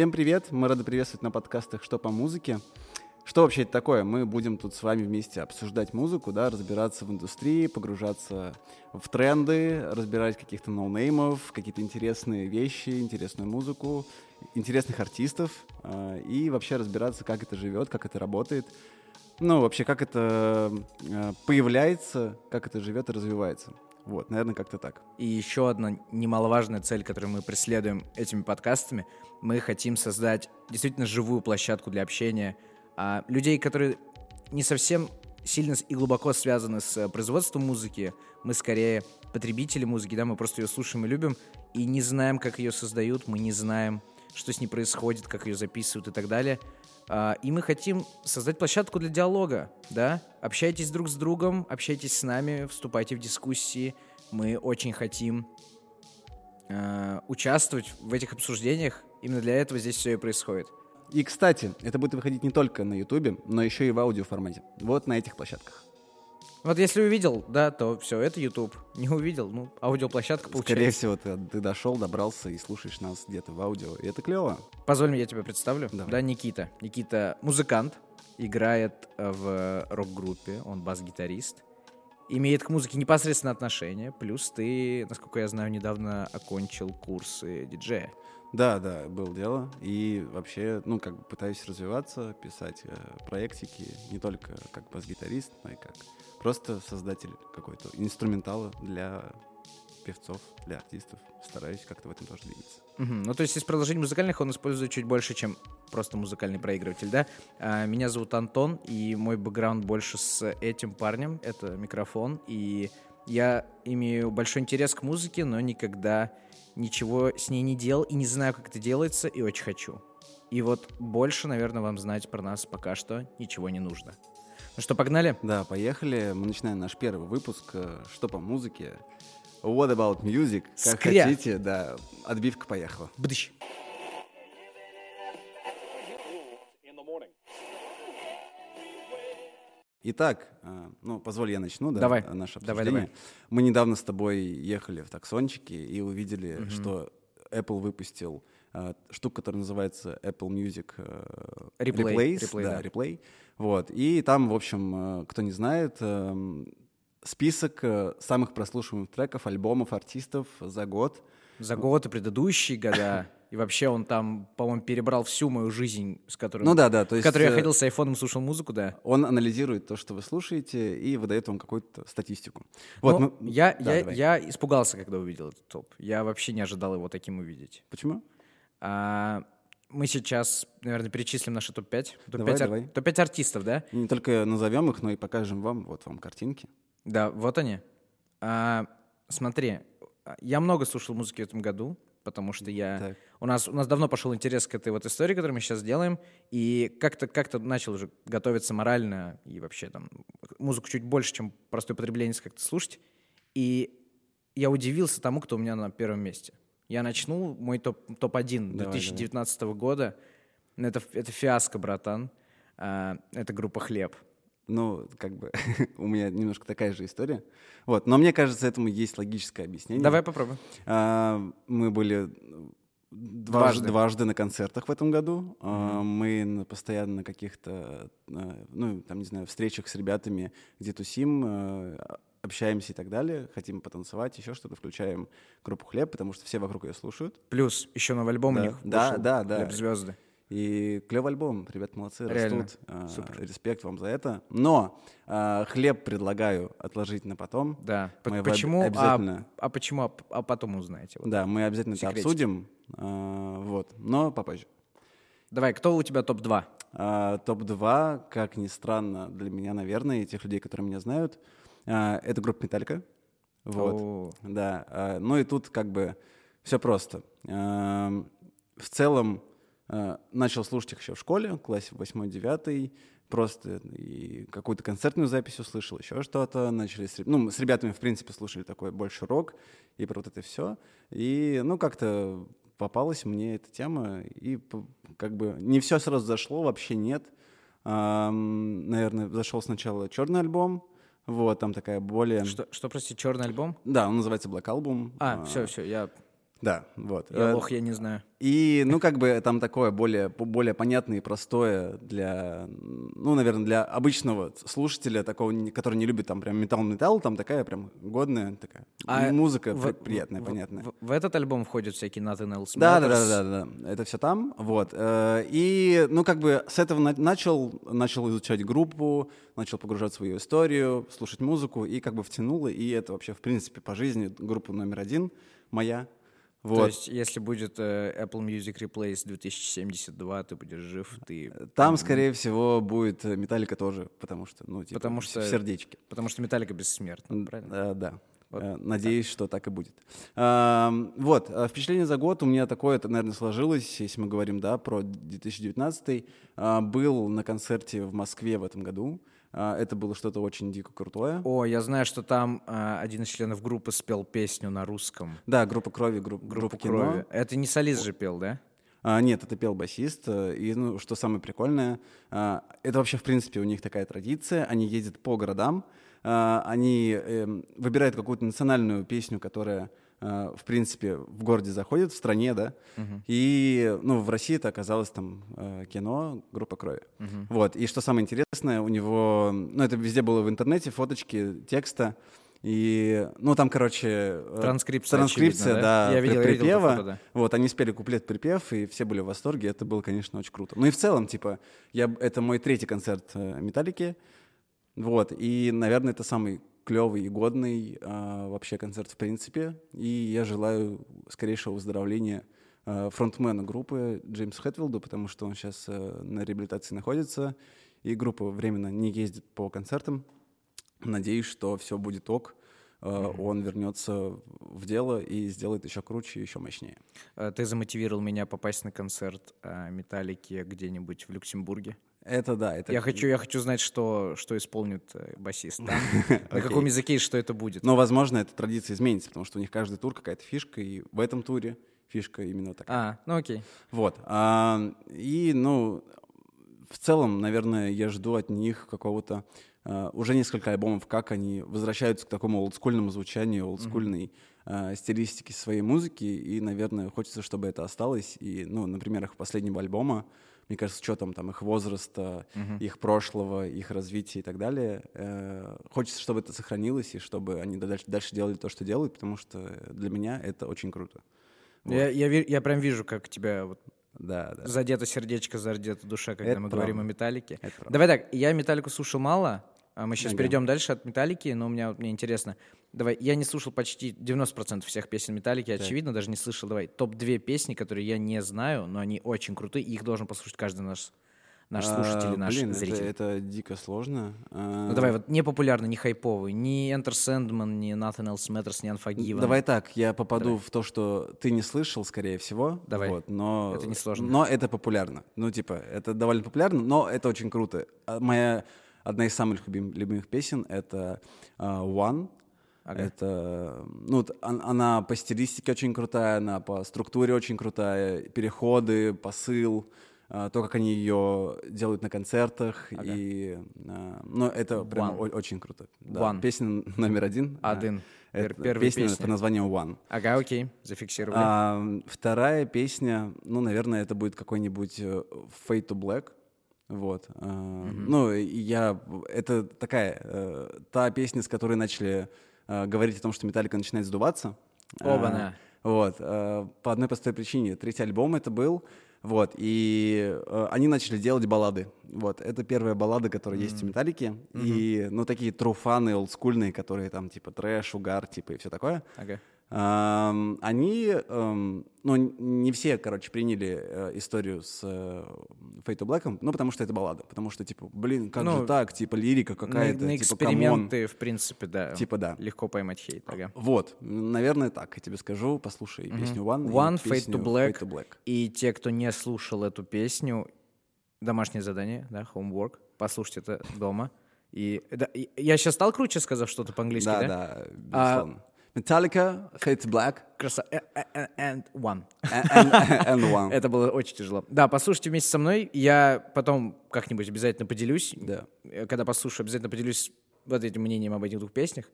Всем привет! Мы рады приветствовать на подкастах «Что по музыке». Что вообще это такое? Мы будем тут с вами вместе обсуждать музыку, да, разбираться в индустрии, погружаться в тренды, разбирать каких-то ноунеймов, какие-то интересные вещи, интересную музыку, интересных артистов э, и вообще разбираться, как это живет, как это работает, ну, вообще, как это э, появляется, как это живет и развивается. Вот, наверное, как-то так. И еще одна немаловажная цель, которую мы преследуем этими подкастами, мы хотим создать действительно живую площадку для общения а людей, которые не совсем сильно и глубоко связаны с производством музыки. Мы скорее потребители музыки, да, мы просто ее слушаем и любим, и не знаем, как ее создают, мы не знаем, что с ней происходит, как ее записывают и так далее. А, и мы хотим создать площадку для диалога, да. Общайтесь друг с другом, общайтесь с нами, вступайте в дискуссии. Мы очень хотим э, участвовать в этих обсуждениях. Именно для этого здесь все и происходит. И, кстати, это будет выходить не только на Ютубе, но еще и в аудиоформате. Вот на этих площадках. Вот если увидел, да, то все, это YouTube. Не увидел, ну, аудиоплощадка получается. Скорее всего, ты, ты дошел, добрался и слушаешь нас где-то в аудио. И это клево. Позволь мне, я тебя представлю. Давай. Да, Никита. Никита музыкант, играет в рок-группе, он бас-гитарист. Имеет к музыке непосредственно отношение. Плюс ты, насколько я знаю, недавно окончил курсы диджея. Да, да, было дело. И вообще, ну, как бы пытаюсь развиваться, писать э, проектики, не только как бас-гитарист, но и как просто создатель какой-то инструментала для певцов, для артистов. Стараюсь как-то в этом тоже двигаться. Угу. Ну, то есть из приложений музыкальных он использует чуть больше, чем просто музыкальный проигрыватель, да? А, меня зовут Антон, и мой бэкграунд больше с этим парнем. Это микрофон, и я имею большой интерес к музыке, но никогда ничего с ней не делал и не знаю, как это делается, и очень хочу. И вот больше, наверное, вам знать про нас пока что ничего не нужно. Ну что, погнали? Да, поехали. Мы начинаем наш первый выпуск. Что по музыке? What about music? Как Скря. хотите, да. Отбивка поехала. Бдыщ. Итак, э, ну, позволь, я начну, да, Давай. наше Давай, обсуждение. давай. Мы недавно с тобой ехали в таксончике и увидели, Мгм. что Apple выпустил э, штуку, которая называется Apple Music э, Replay, Replays, replay, да, да. реплей. Вот. И там, в общем, э, кто не знает, список самых прослушиваемых треков, альбомов, артистов за год. За год и предыдущие года. И вообще он там, по-моему, перебрал всю мою жизнь, с которой, Ну да, да, то в есть которой я ходил с айфоном, слушал музыку, да. он анализирует то, что вы слушаете, и выдает вам какую-то статистику. Вот, Ну, мы- я, да, я, давай. я испугался, когда увидел этот топ. Я вообще не ожидал его таким увидеть. Почему? А, мы сейчас, наверное, перечислим наши топ-5. Давай, Топ-5, давай. топ-5 артистов, да? И не только назовем их, но и покажем вам, вот вам картинки. Да, вот они. А, смотри, я много слушал музыки в этом году, потому что я... Так. У нас, у нас давно пошел интерес к этой вот истории, которую мы сейчас делаем, и как-то как начал уже готовиться морально и вообще там музыку чуть больше, чем простое потребление как-то слушать. И я удивился тому, кто у меня на первом месте. Я начну мой топ, топ-1 Давай, 2019 года. Ну, Это, это фиаско, братан. А, это группа «Хлеб». Ну, как бы у меня немножко такая же история. Вот, но мне кажется, этому есть логическое объяснение. Давай попробуем. А, мы были дважды, Дважды. на концертах в этом году. А, мы постоянно на каких-то, а, ну, там, не знаю, встречах с ребятами, где тусим, а, общаемся и так далее, хотим потанцевать, еще что-то, включаем группу «Хлеб», потому что все вокруг ее слушают. Плюс еще новый альбом Да, у них да, вышел, да, да. «Хлеб звезды». И клевый альбом, ребят молодцы, Реально, растут. А, супер. Респект вам за это. Но а, хлеб предлагаю отложить на потом. Да. Мы почему? А- обязательно- А, почему? А, а потом узнаете. Вот. Да, мы обязательно это Секретик. обсудим. а, вот, но попозже. Давай, кто у тебя топ-2? А, Топ-2, как ни странно для меня, наверное, и тех людей, которые меня знают, а, это группа Металлика. Вот. О, Да, а, ну и тут как бы все просто. Ам, В целом а, начал слушать их еще в школе, в классе 8-9, просто и какую-то концертную запись услышал, еще что-то, начали с, ну, мы с ребятами, в принципе, слушали такой больше рок и про вот это все, и, ну, как-то попалась мне эта тема, и как бы не все сразу зашло, вообще нет. Ам, наверное, зашел сначала черный альбом, вот, там такая более... Что, что, прости, черный альбом? Да, он называется Black Album. А, все, все, я... Да, вот. Я Э, лох, я не знаю. И, ну, как бы там такое более, более понятное и простое для, ну, наверное, для обычного слушателя, такого, который не любит там прям металл-металл, там такая прям годная такая А музыка в- при- приятная, в- понятная. В, в этот альбом входят всякие Nothing Else Да, да, да, да, да, это все там, вот. Э, И, ну, как бы с этого на- начал, начал изучать группу, начал погружаться в свою историю, слушать музыку, и как бы втянуло, и это вообще, в принципе, по жизни группа номер один моя. Вот. То есть, если будет э, Apple Music Replace 2072, ты будешь жив, ты... Там, скорее всего, будет э, Металлика тоже, потому что, ну, типа, Потому в что- сердечке. Потому что Металлика бессмертна, правильно? Э, да. Э, Надеюсь, что так и будет. Ам, Вот, э, впечатление за год у меня такое, это, наверное, сложилось, если мы говорим, да, про 2019. А, Был на концерте в Москве в этом году. Это было что-то очень дико крутое. О, я знаю, что там э, один из членов группы спел песню на русском. Да, группа крови, группа, группа кино. Крови. Это не солист же пел, да? А, нет, это пел басист. э, И, ну, что самое прикольное, а, это вообще, в принципе, у них такая традиция. Они ездят по городам, они эм, выбирают какую-то национальную песню, которая, а, в принципе, в городе заходит, в стране, да. И, ну, в России это оказалось там э, кино, группа крови. Вот. И что самое интересное, у него, ну, это везде было в интернете, фоточки текста. И, ну, там, короче... э, Транскрипция, Транскрипция, очевидно, да, да? Я видел- я видел припева. фото, да. Вот, они спели куплет-припев, и все были в восторге. Это было, конечно, очень круто. Ну и в целом, типа, я, это мой третий концерт э, Металлики. Вот, и, наверное, это самый клевый и годный а, вообще концерт в принципе. И я желаю скорейшего выздоровления а, фронтмена группы Джеймсу Хэтфилду, потому что он сейчас на реабилитации находится, и группа временно не ездит по концертам. Надеюсь, что все будет ок. а, Он вернется в дело и сделает еще круче и еще мощнее. Э, Ты замотивировал меня попасть на концерт э, Металлики где-нибудь в Люксембурге. Это да, это Я хочу, я хочу знать, что, что исполнит э, басист там, на каком языке и что это будет. Но, возможно, эта традиция изменится, потому что у них каждый тур какая-то фишка, и в этом туре фишка именно такая. А, ну окей. Вот. а, и, ну, в целом, наверное, я жду от них какого-то а, уже несколько альбомов, как они возвращаются к такому олдскульному звучанию, олдскульной а, стилистике своей музыки, и, наверное, хочется, чтобы это осталось. И, ну, на примерах последнего альбома, мне кажется, с учетом там их возраста, их прошлого, их развития и так далее, э, хочется, чтобы это сохранилось, и чтобы они дальше, дальше делали то, что делают, потому что для меня это очень круто. Вот. Я, я, я прям вижу, как тебя вот Да, да. задето сердечко, задета душа, когда Это мы говорим о правда. Металлике. Правда. Давай так, я Металлику слушал мало, мы сейчас Ага. перейдем дальше от Металлики, но у меня мне интересно. Давай, я не слушал почти 90% всех песен Металлики, очевидно, даже не слышал. Давай, топ-2 песни, которые я не знаю, но они очень крутые, и их должен послушать каждый наш, наш слушатель и А, наш блин, зритель. Это, дико сложно. А, Ну давай, вот не популярный, не хайповый, ни Enter Sandman, ни Nothing Else Matters, ни Unforgiven. Давай так, я попаду в то, что ты не слышал, скорее всего. Давай. Вот, но, Это несложно. Но это популярно. Ну, типа, это довольно популярно, но это очень круто. А Моя одна из самых любим- любимых песен — это а, One. Ага. Это, ну, она по стилистике очень крутая, она по структуре очень крутая, переходы, посыл, а, то, как они ее делают на концертах, Ага. и, а, ну, это прям One. очень круто. Да. One. Песня номер один. Один. Это первая песня, песня. под названием One. Ага, окей, зафиксировали. А, вторая песня, ну, наверное, это будет какой-нибудь э, Fade to Black. Вот. а, Ну, я... Это такая... э, та песня, с которой начали э, говорить о том, что Металлика начинает сдуваться. А, Оба-на. Вот. э, По одной простой причине. Третий альбом это был. Вот. И э, они начали делать баллады. Вот. Это первая баллада, которая есть у Металлики. И, ну, такие труфаны олдскульные, которые там, типа, трэш, угар, типа, и все такое. Ага. Они, ам, ну, не все, короче, приняли э, историю с э, Fade to Black, ну, потому что это баллада. Потому что, типа, блин, как Ну, же так? Типа, лирика На, какая-то, на типа, come on. эксперименты, в принципе, да. Типа, да. Легко поймать хейт. Ага. Вот, наверное, так, я тебе скажу. Послушай песню One. One, Fade to Black. Fade to Black. И те, кто не слушал эту песню, домашнее задание, да, homework, послушайте это дома. И, да, и я сейчас стал круче, сказав что-то по-английски, Да, да? да, А, безусловно. Metallica, to Black, Краса... э, э, э, And one. and, and One. Это было очень тяжело. Да, послушайте вместе со мной. Я потом как-нибудь обязательно поделюсь. Да. Когда послушаю, обязательно поделюсь вот этим мнением об этих двух песнях.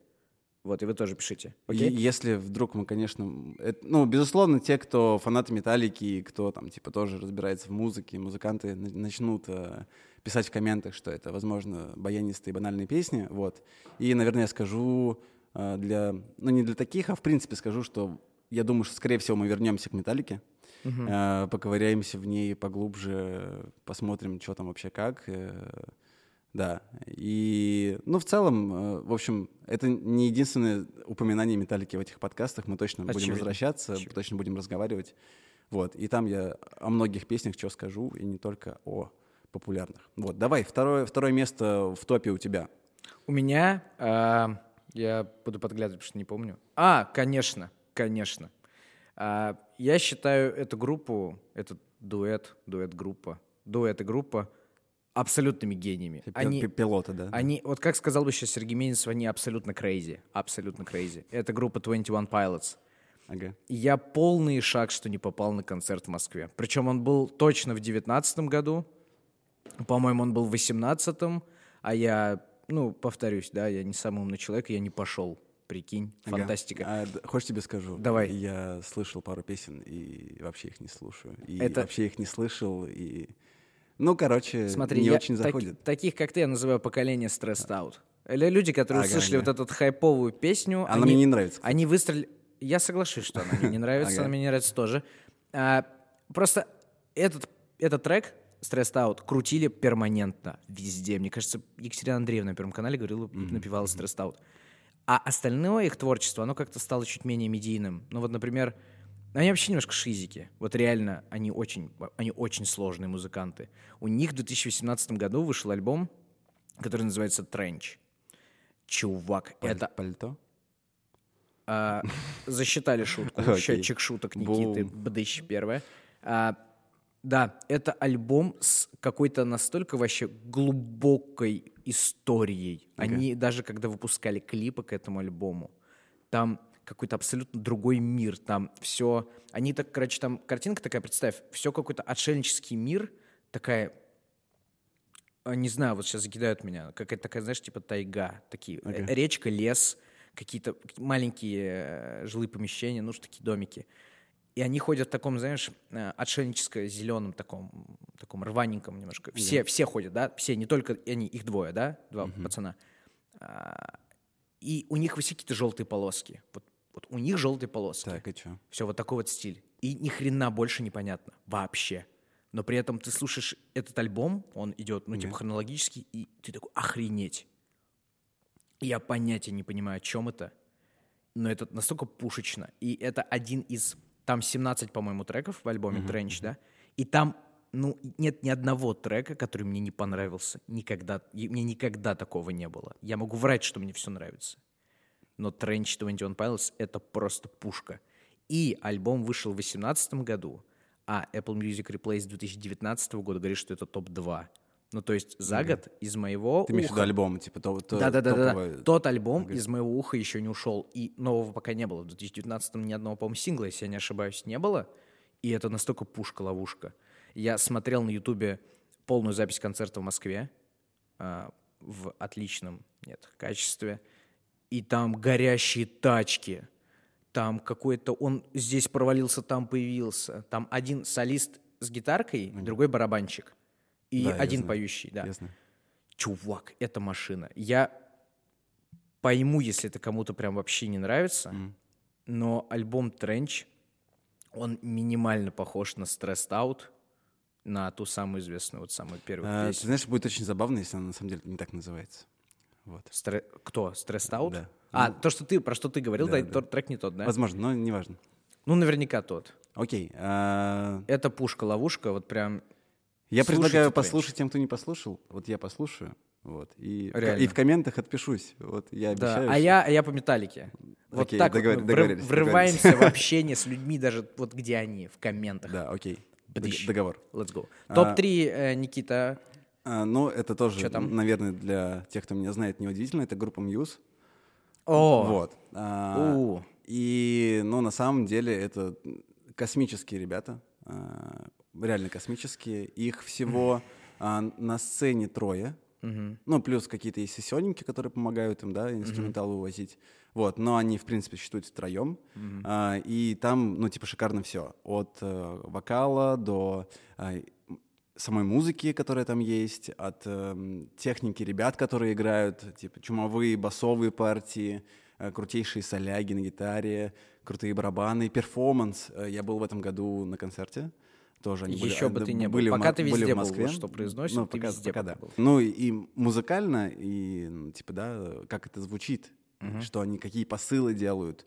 Вот, и вы тоже пишите. Окей? если вдруг мы, конечно, это- ну, безусловно, те, кто фанаты Металлики, и кто там, типа, тоже разбирается в музыке, музыканты на- начнут э, писать в комментах, что это, возможно, баянистые банальные песни, вот. И, наверное, я скажу для, ну, не для таких, а в принципе скажу, что я думаю, что, скорее всего, мы вернемся к Металлике, э, поковыряемся в ней поглубже, посмотрим, что там вообще как. э, Да. И, ну, в целом, э, в общем, это не единственное упоминание металлики в этих подкастах. Мы точно будем Очевидно. возвращаться, Очевидно. точно будем разговаривать. Вот. И там я о многих песнях что скажу, и не только о популярных. Вот. Давай, второе, второе место в топе у тебя. У меня, а, я буду подглядывать, потому что не помню. А, конечно, конечно. А, я считаю эту группу, этот дуэт, дуэт-группа, дуэт и группа абсолютными гениями. Пи- Они, пи- Пилота, да? они, вот как сказал бы сейчас Сергей Менесов, они абсолютно crazy, абсолютно crazy. Это группа 21 Pilots. Ага. Я полный шаг, что не попал на концерт в Москве. Причем он был точно в девятнадцатом году. По-моему, он был в восемнадцатом, а я, ну, повторюсь, да, я не самый умный человек, я не пошел. Прикинь, Ага. фантастика. А, хочешь тебе скажу? Давай. Я слышал пару песен и вообще их не слушаю. И Это- вообще их не слышал. И... Ну, короче, Смотри, не я очень так- заходит. таких, как ты, я называю поколение Out. Или люди, которые Ага, услышали ага. вот эту хайповую песню. Она они, мне не нравится. Они выстрелили... Я соглашусь, что она мне не нравится, Ага. она мне не нравится тоже. А, просто этот, этот трек Stressed Out крутили перманентно везде. Мне кажется, Екатерина Андреевна на Первом канале говорила и напевала Stressed Out. А остальное их творчество, оно как-то стало чуть менее медийным. Ну вот, например, они вообще немножко шизики. Вот реально, они очень, они очень сложные музыканты. У них в 2018 году вышел альбом, который называется «Тренч». Чувак, Паль- это Пальто? а, засчитали шутку. Окей. Счетчик шуток Никиты. Бдыщ первое. А, да, это альбом с какой-то настолько вообще глубокой историей. Они даже когда выпускали клипы к этому альбому, там какой-то абсолютно другой мир. Там все... Они так, короче, там картинка такая, представь, все какой-то отшельнический мир, такая а, не знаю, вот сейчас закидают меня, какая-то такая, знаешь, типа тайга, такие, э, Ага. речка, лес, какие-то какие- маленькие э, жилые помещения, ну, что такие домики. И они ходят в таком, знаешь, э, отшельническо-зеленом таком, таком рваненьком немножко. Все, все ходят, да, все, не только они, их двое, да, два пацана. А, и у них все какие-то желтые полоски. Вот, вот у них желтые полоски. Так, и что? Все, вот такой вот стиль. И ни хрена больше непонятно. Вообще. Но при этом ты слушаешь этот альбом, он идет, ну, типа, хронологически, и ты такой, охренеть. Я понятия не понимаю, о чем это, но это настолько пушечно. И это один из... Там 17, по-моему, треков в альбоме Trench, да? И там, ну, нет ни одного трека, который мне не понравился. Никогда. И мне никогда такого не было. Я могу врать, что мне все нравится. Но Trench 21 Pilots — это просто пушка. И альбом вышел в 2018 году, а Apple Music Replay с 2019 года говорит, что это топ-2. Ну, то есть за год из моего Ты имеешь в виду уха- альбом, типа, то, то- да, да, да, да, да. Тот альбом из моего уха еще не ушел, и нового пока не было. В 2019 ни одного, по-моему, сингла, если я не ошибаюсь, не было. И это настолько пушка-ловушка. Я смотрел на Ютубе полную запись концерта в Москве а, в отличном, нет, качестве. И там горящие тачки. Там какой-то... Он здесь провалился, там появился. Там один солист с гитаркой, другой барабанщик. И Да, один знаю. поющий, да. Я знаю. Чувак, это машина. Я пойму, если это кому-то прям вообще не нравится, но альбом Trench, он минимально похож на Stressed Out, на ту самую известную, вот самую первую А, ты песню. знаешь, будет очень забавно, если она на самом деле не так называется. Вот. Стре- Кто? Stressed Out? Да. А, то, что ты, про что ты говорил, Да, да, да. трек не тот, да? Возможно, но неважно. Ну, наверняка тот. Окей. а, Это пушка-ловушка, вот прям... Я Слушайте предлагаю послушать тем, кто не послушал. Вот я послушаю. Вот. И, Реально. и в комментах отпишусь. Вот я Да, обещаю. а что- я, а я по металлике. Вот Окей, так вот договор- мы врыв- договорились, врываемся в общение с людьми, даже вот где они, в комментах. Да, окей. Бдыщ. Договор. Let's go. А, Топ-3, э, Никита. А, ну, это тоже, там? наверное, для тех, кто меня знает, неудивительно. Это группа Muse. О, Вот. А, У. И, ну, на самом деле, это космические ребята. а, Реально космические. Их всего а, на сцене трое. Ну, плюс какие-то есть сессионники, которые помогают им, да, инструментал вывозить. Вот, но они, в принципе, существуют втроем. А, и там, ну, типа, шикарно все. От э, вокала до э, самой музыки, которая там есть, от э, техники ребят, которые играют, типа, чумовые басовые партии, э, крутейшие соляги на гитаре, крутые барабаны, перформанс. Э, Я был в этом году на концерте. Тоже они были- Еще бы э, ты не был. были в Пока ты были везде в был, Москве. вот что произносит, Ну, ты пока, везде пока да. был. Ну и музыкально, и, ну, типа, да, как это звучит, что они, какие посылы делают.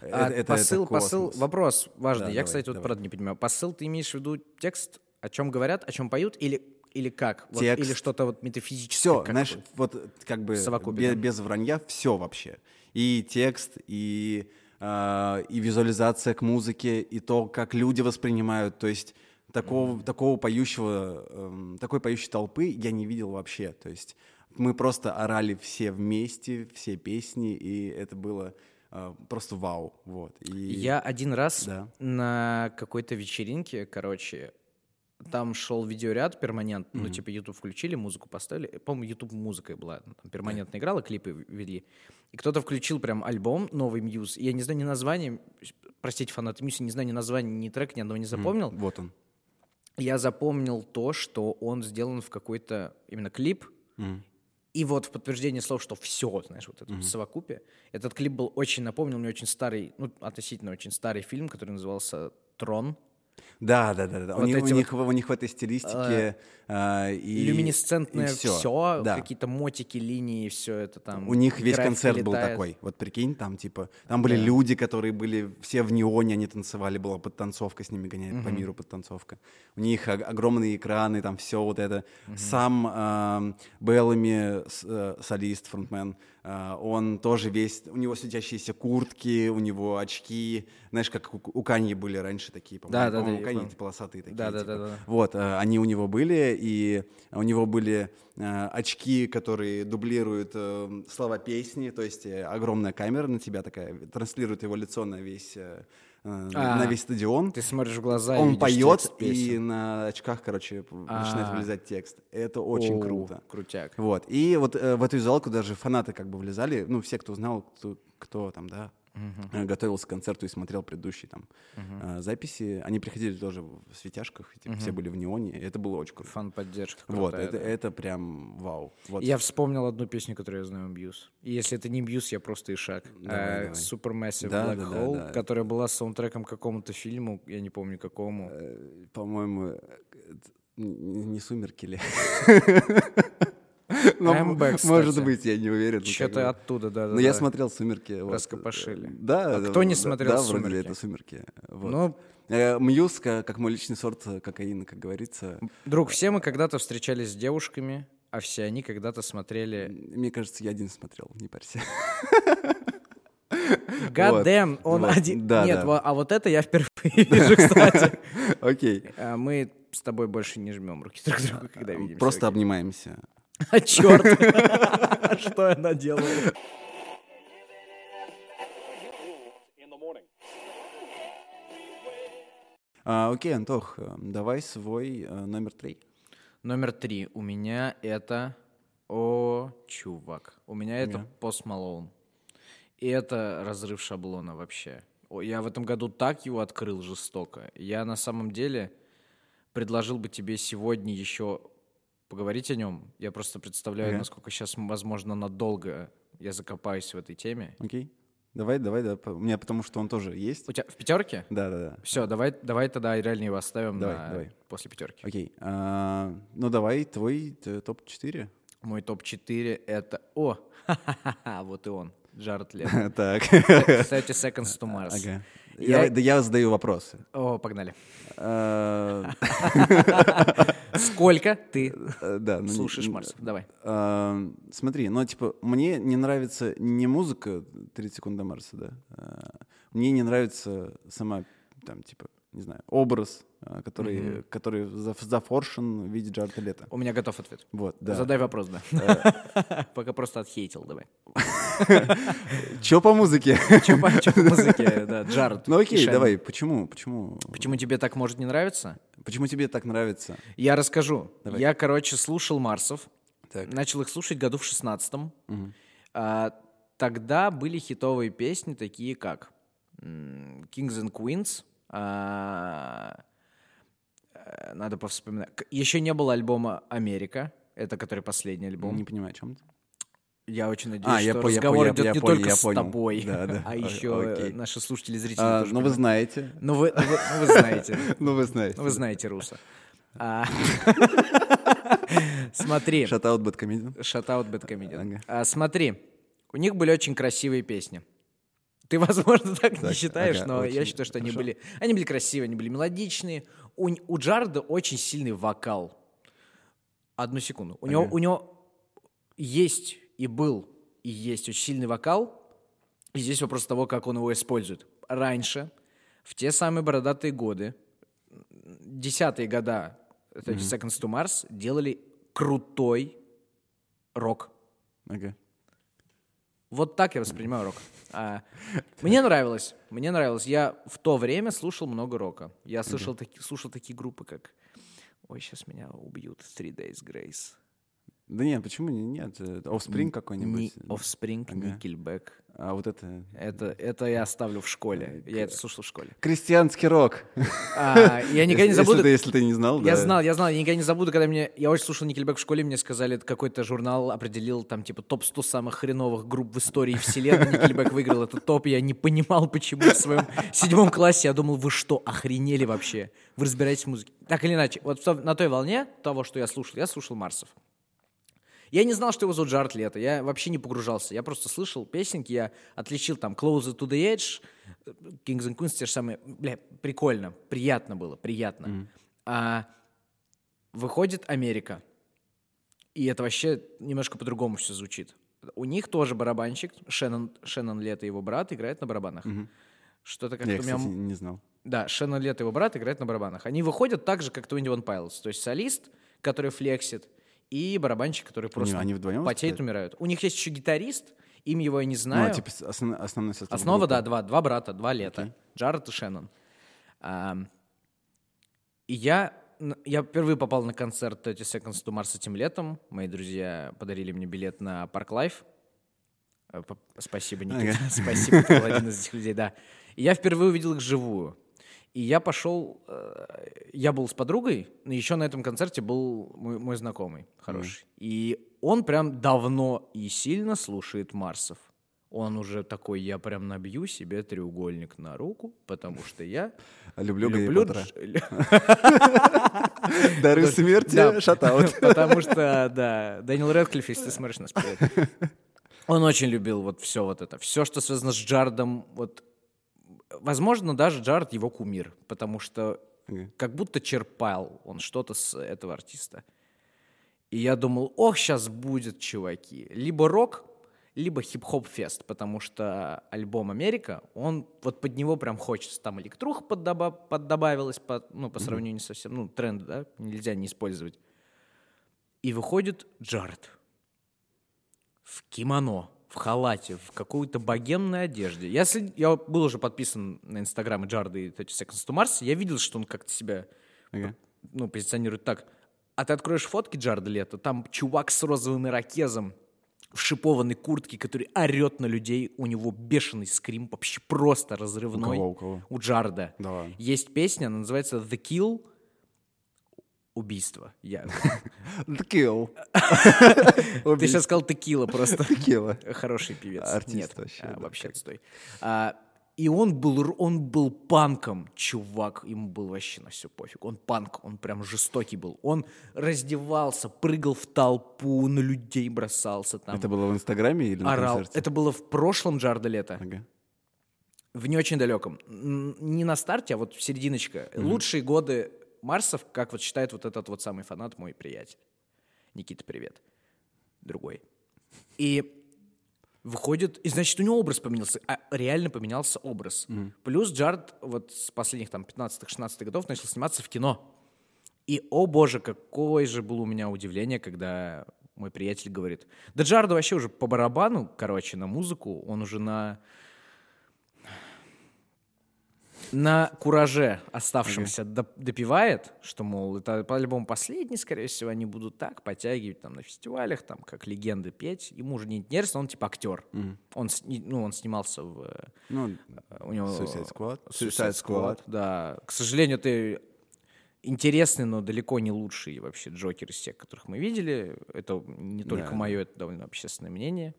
А Это- это- это посыл, посыл, вопрос важный. Да, Я, давай, кстати, вот давай. правда не понимаю. Посыл ты имеешь в виду текст, о чем говорят, о чем поют, или, или как? Вот, Текст. или что-то вот метафизическое? Все, знаешь, вот как бы совокупе, бе- да? без, вранья все вообще. И текст, и, а, и визуализация к музыке, и то, как люди воспринимают. То есть такого, такого поющего, эм, такой поющей толпы я не видел вообще. То есть мы просто орали все вместе, все песни, и это было а, просто вау. Вот. И... Я один раз Да. на какой-то вечеринке, короче, там шел видеоряд перманент, ну, типа, YouTube включили, музыку поставили. По-моему, YouTube музыкой была. ну, Там перманентно играла, клипы вели. И кто-то включил прям альбом новый Мьюз. Я не знаю ни названия, простите, фанаты Мьюз, не знаю ни названия, ни трека, ни одного не запомнил. Вот он. Я запомнил то, что он сделан в какой-то именно клип. И вот в подтверждение слов, что все, знаешь, вот это вот совокупие. Этот клип был очень, напомнил мне очень старый, ну, относительно очень старый фильм, который назывался «Трон». Да, да, да, да. Вот у, них, у, вот, них, в- у них в этой стилистике а, и Люминесцентное и все, всё. да. какие-то мотики, линии, все это там. У них весь концерт был летает. такой. Вот прикинь, там типа, там были люди, которые были все в неоне, они танцевали, была подтанцовка с ними гоняет по миру подтанцовка. У них ог- огромные экраны, там все вот это. Сам эм, Беллами, э, солист, фронтмен, э, он тоже весь, у него светящиеся куртки, у него очки, знаешь, как у, у были раньше такие, по-моему, Да, да, да, по-моему, я у помню. эти полосатые такие. Да, да, типа. да, да. Вот, э, они у него были, и у него были э, очки, которые дублируют э, слова песни, то есть э, огромная камера на тебя такая, транслирует его лицо на весь, э, А, на весь стадион. Ты смотришь в глаза и Он видишь поет, текст и песен. на очках, короче, п- начинает А. вылезать текст. Это очень Оу, круто. Крутяк. Вот. И вот э, в эту визуалку даже фанаты как бы влезали, ну, все, кто знал, кто, кто там, да, э, готовился к концерту и смотрел предыдущие там э, записи, они приходили тоже в светяшках, типа, все были в неоне, это было очень круто. Фан-поддержка Вот, это, да. это прям вау. Вот. Я вспомнил одну песню, которую я знаю Muse. Если это не Muse, я просто Ишак. Давай, давай. Supermassive Да, Black да, да, Hole, да. которая была саундтреком какому-то фильму, я не помню какому. По-моему, не, не сумерки ли? Ну, МБ, кстати. Может быть, я не уверен. ну, Что-то оттуда, да, да. Но я смотрел «Сумерки». вот. Раскопошили. Да. А кто не смотрел Да, вроде «Сумерки»? это «Сумерки». Вот. Ну, Э, Мьюз, ка- как мой личный сорт э, кокаина, как говорится. друг, все мы когда-то встречались с девушками, а все они когда-то смотрели... Мне кажется, я один смотрел, не парься. God damn, он вот, один... да, Нет, да. а вот это я впервые вижу, кстати. Окей. А Мы с тобой больше не жмем руки друг другу, когда видимся. Просто обнимаемся. А черт! Что the morning. А, Окей, Антох, э, давай свой э, номер три. Номер три. У меня это... О, чувак. У меня это Да. Post Malone. И это разрыв шаблона вообще. О, Я в этом году так его открыл жестоко. Я на самом деле предложил бы тебе сегодня еще поговорить о нем. Я просто представляю, Ага. насколько сейчас, возможно, надолго я закопаюсь в этой теме. Окей? Давай, давай, да. У меня потому что он тоже есть. У тебя в пятерке? Да, да, да. Все, давай, давай тогда реально его оставим Давай, на- давай. после пятерки. Окей. а, ну давай, твой э, топ-4. Мой топ-4 это... О, вот и он. Джаред Лето. Так. 30 Seconds to Mars. Ага. Я- Я- Да я задаю вопросы. О, погнали. А, Сколько ты э, ну, слушаешь н- Марс? Давай. а, Смотри, ну типа мне не нравится не музыка 30 секунд до Марса, да. Мне не нравится сама там типа не знаю образ, а, который который заф- зафоршен в виде Джареда Лето. У меня готов ответ. Вот, да. Задай вопрос, да. Пока просто отхейтил, давай. Чё по музыке? Чё по музыке, да, Джаред. Ну окей, давай. Почему? Почему? Почему тебе так может не нравиться? Почему тебе так нравится? Я расскажу. Я, короче, слушал Марсов. Начал их слушать году в шестнадцатом. А, тогда были хитовые песни, такие как Kings and Queens. А, э, надо повспоминать. Еще не было альбома «Америка». Это который последний альбом. Не понимаю, о чем ты. Я очень надеюсь, А, что я разговор я- идет я не понял, только я с понял. тобой, Да, да. а еще окей. наши слушатели, зрители А, тоже ну, вы знаете. Ну вы, ну вы- ну вы знаете. Ну, вы знаете. Ну вы знаете Руса. А, Смотри. Шатаут Бэткомедиан. Шатаут. Ага. А, смотри, у них были очень красивые песни. Ты, возможно, так, не Так, считаешь, ага, но я очень считаю, что они хорошо. были, они были красивые, они были мелодичные. У, у Джарда очень сильный вокал. Одну секунду. У, него, Ага. у него есть и был, и есть очень сильный вокал. И здесь вопрос того, как он его использует. Раньше, в те самые бородатые годы, десятые года 30 Seconds to Mars делали крутой рок. Ага. Вот так я воспринимаю рок. А, мне нравилось, мне нравилось. Я в то время слушал много рока. Я слышал, таки- слушал такие группы, как... Ой, сейчас меня убьют. Three Days Grace. Да нет, почему не- нет? э, Offspring какой-нибудь. Ни- Offspring, Ага. Nickelback. А вот это... Это, это я оставлю в школе. Я это слушал в школе. Крестьянский рок. А, я никогда не Если забуду... ты- Если ты не знал, Я да. знал, я знал, я никогда не забуду, когда мне... Я очень слушал Никельбек в школе, мне сказали, это какой-то журнал определил там типа топ-100 самых хреновых групп в истории вселенной. Никельбек выиграл этот топ, я не понимал, почему в своем седьмом классе я думал, вы что, охренели вообще? Вы разбираетесь в музыке? Так или иначе, вот на той волне того, что я слушал, я слушал Марсов. Я не знал, что его зовут Джаред Лето. Я вообще не погружался. Я просто слышал песенки, я отличил там Closer to the Edge, Kings and Queens, те же самые. Бля, прикольно, приятно было, приятно. А выходит Америка. И это вообще немножко по-другому все звучит. У них тоже барабанщик, Шеннон, Шеннон Лето, его брат, играет на барабанах. Что-то как-то Я, у меня... кстати, не знал. Да, Шеннон Лето, его брат, играет на барабанах. Они выходят так же, как Twenty One Pilots. То есть солист, который флексит, и барабанщик, который просто они вдвоем потеют, выступают? умирают. У них есть еще гитарист, имя его я не Ну, знаю. а, типа основ- основной состав Основа, группы. да, два, два брата, два лета. Джаред и Шеннон. Ам, и я, я впервые попал на концерт 30 Seconds to Mars этим летом. Мои друзья подарили мне билет на Park Live. Э, Спасибо, Никита. Спасибо, ты был один из этих людей, да. И я впервые увидел их живую. И я пошел, э, я был с подругой, но еще на этом концерте был мой, мой знакомый хороший. И он прям давно и сильно слушает Марсов. Он уже такой, я прям набью себе треугольник на руку, потому что я Люблю, люблю... Дары смерти, шатаут. Потому что, да, Дэниел Рэдклифф, если ты смотришь нас. Он очень любил вот все вот это. Все, что связано с Джардом, вот... Возможно, даже Джард его кумир, потому что Ага. как будто черпал он что-то с этого артиста. И я думал, ох, сейчас будет, чуваки. Либо рок, либо хип-хоп-фест, потому что альбом «Америка», он вот под него прям хочется. Там электруха поддоба- поддобавилась, по, ну, по сравнению со всем, ну, тренд, да, нельзя не использовать. И выходит Джаред в кимоно, в халате, в какой-то богемной одежде. Я, след- я был уже подписан на инстаграмы Джарда и 30 Seconds to Mars, я видел, что он как-то себя Ага. ну, позиционирует так. А ты откроешь фотки Джарда Лето, там чувак с розовым ирокезом в шипованной куртке, который орет на людей, у него бешеный скрим, вообще просто разрывной. У кого, у кого? У Джарда. Да ладно. Есть песня, она называется «The Kill», убийство. Я... Kill. Ты сейчас сказал «текила» просто. Текила. Хороший певец. Артист Нет, вообще, а, вообще отстой. А, и он был, он был панком, чувак. Ему был вообще на все пофиг. Он панк, он прям жестокий был. Он раздевался, прыгал в толпу, на людей бросался там. Это было в Инстаграме или на орал. концерте? Это было в прошлом Джарда лета. Ага. В не очень далеком. Не на старте, а вот в серединочка. Лучшие годы Марсов, как вот считает вот этот вот самый фанат, мой приятель. Никита, привет. Другой. И выходит, и значит, у него образ поменялся, а реально поменялся образ. Плюс Джард вот с последних там 15-16 годов начал сниматься в кино. И, о боже, какое же было у меня удивление, когда мой приятель говорит, да Джарду вообще уже по барабану, короче, на музыку, он уже на... на кураже оставшемся доп- допивает, что, мол, это по-любому последний, скорее всего, они будут так подтягивать там на фестивалях, там, как легенды петь. Ему уже не интересно, он типа актер. Он, сни- ну, он снимался в... э, Ну, у него... Suicide Squad. Suicide Suicide Squad. Squad, да. К сожалению, ты интересный, но далеко не лучший вообще Джокер из тех, которых мы видели. Это не только Да, мое, это довольно общественное мнение,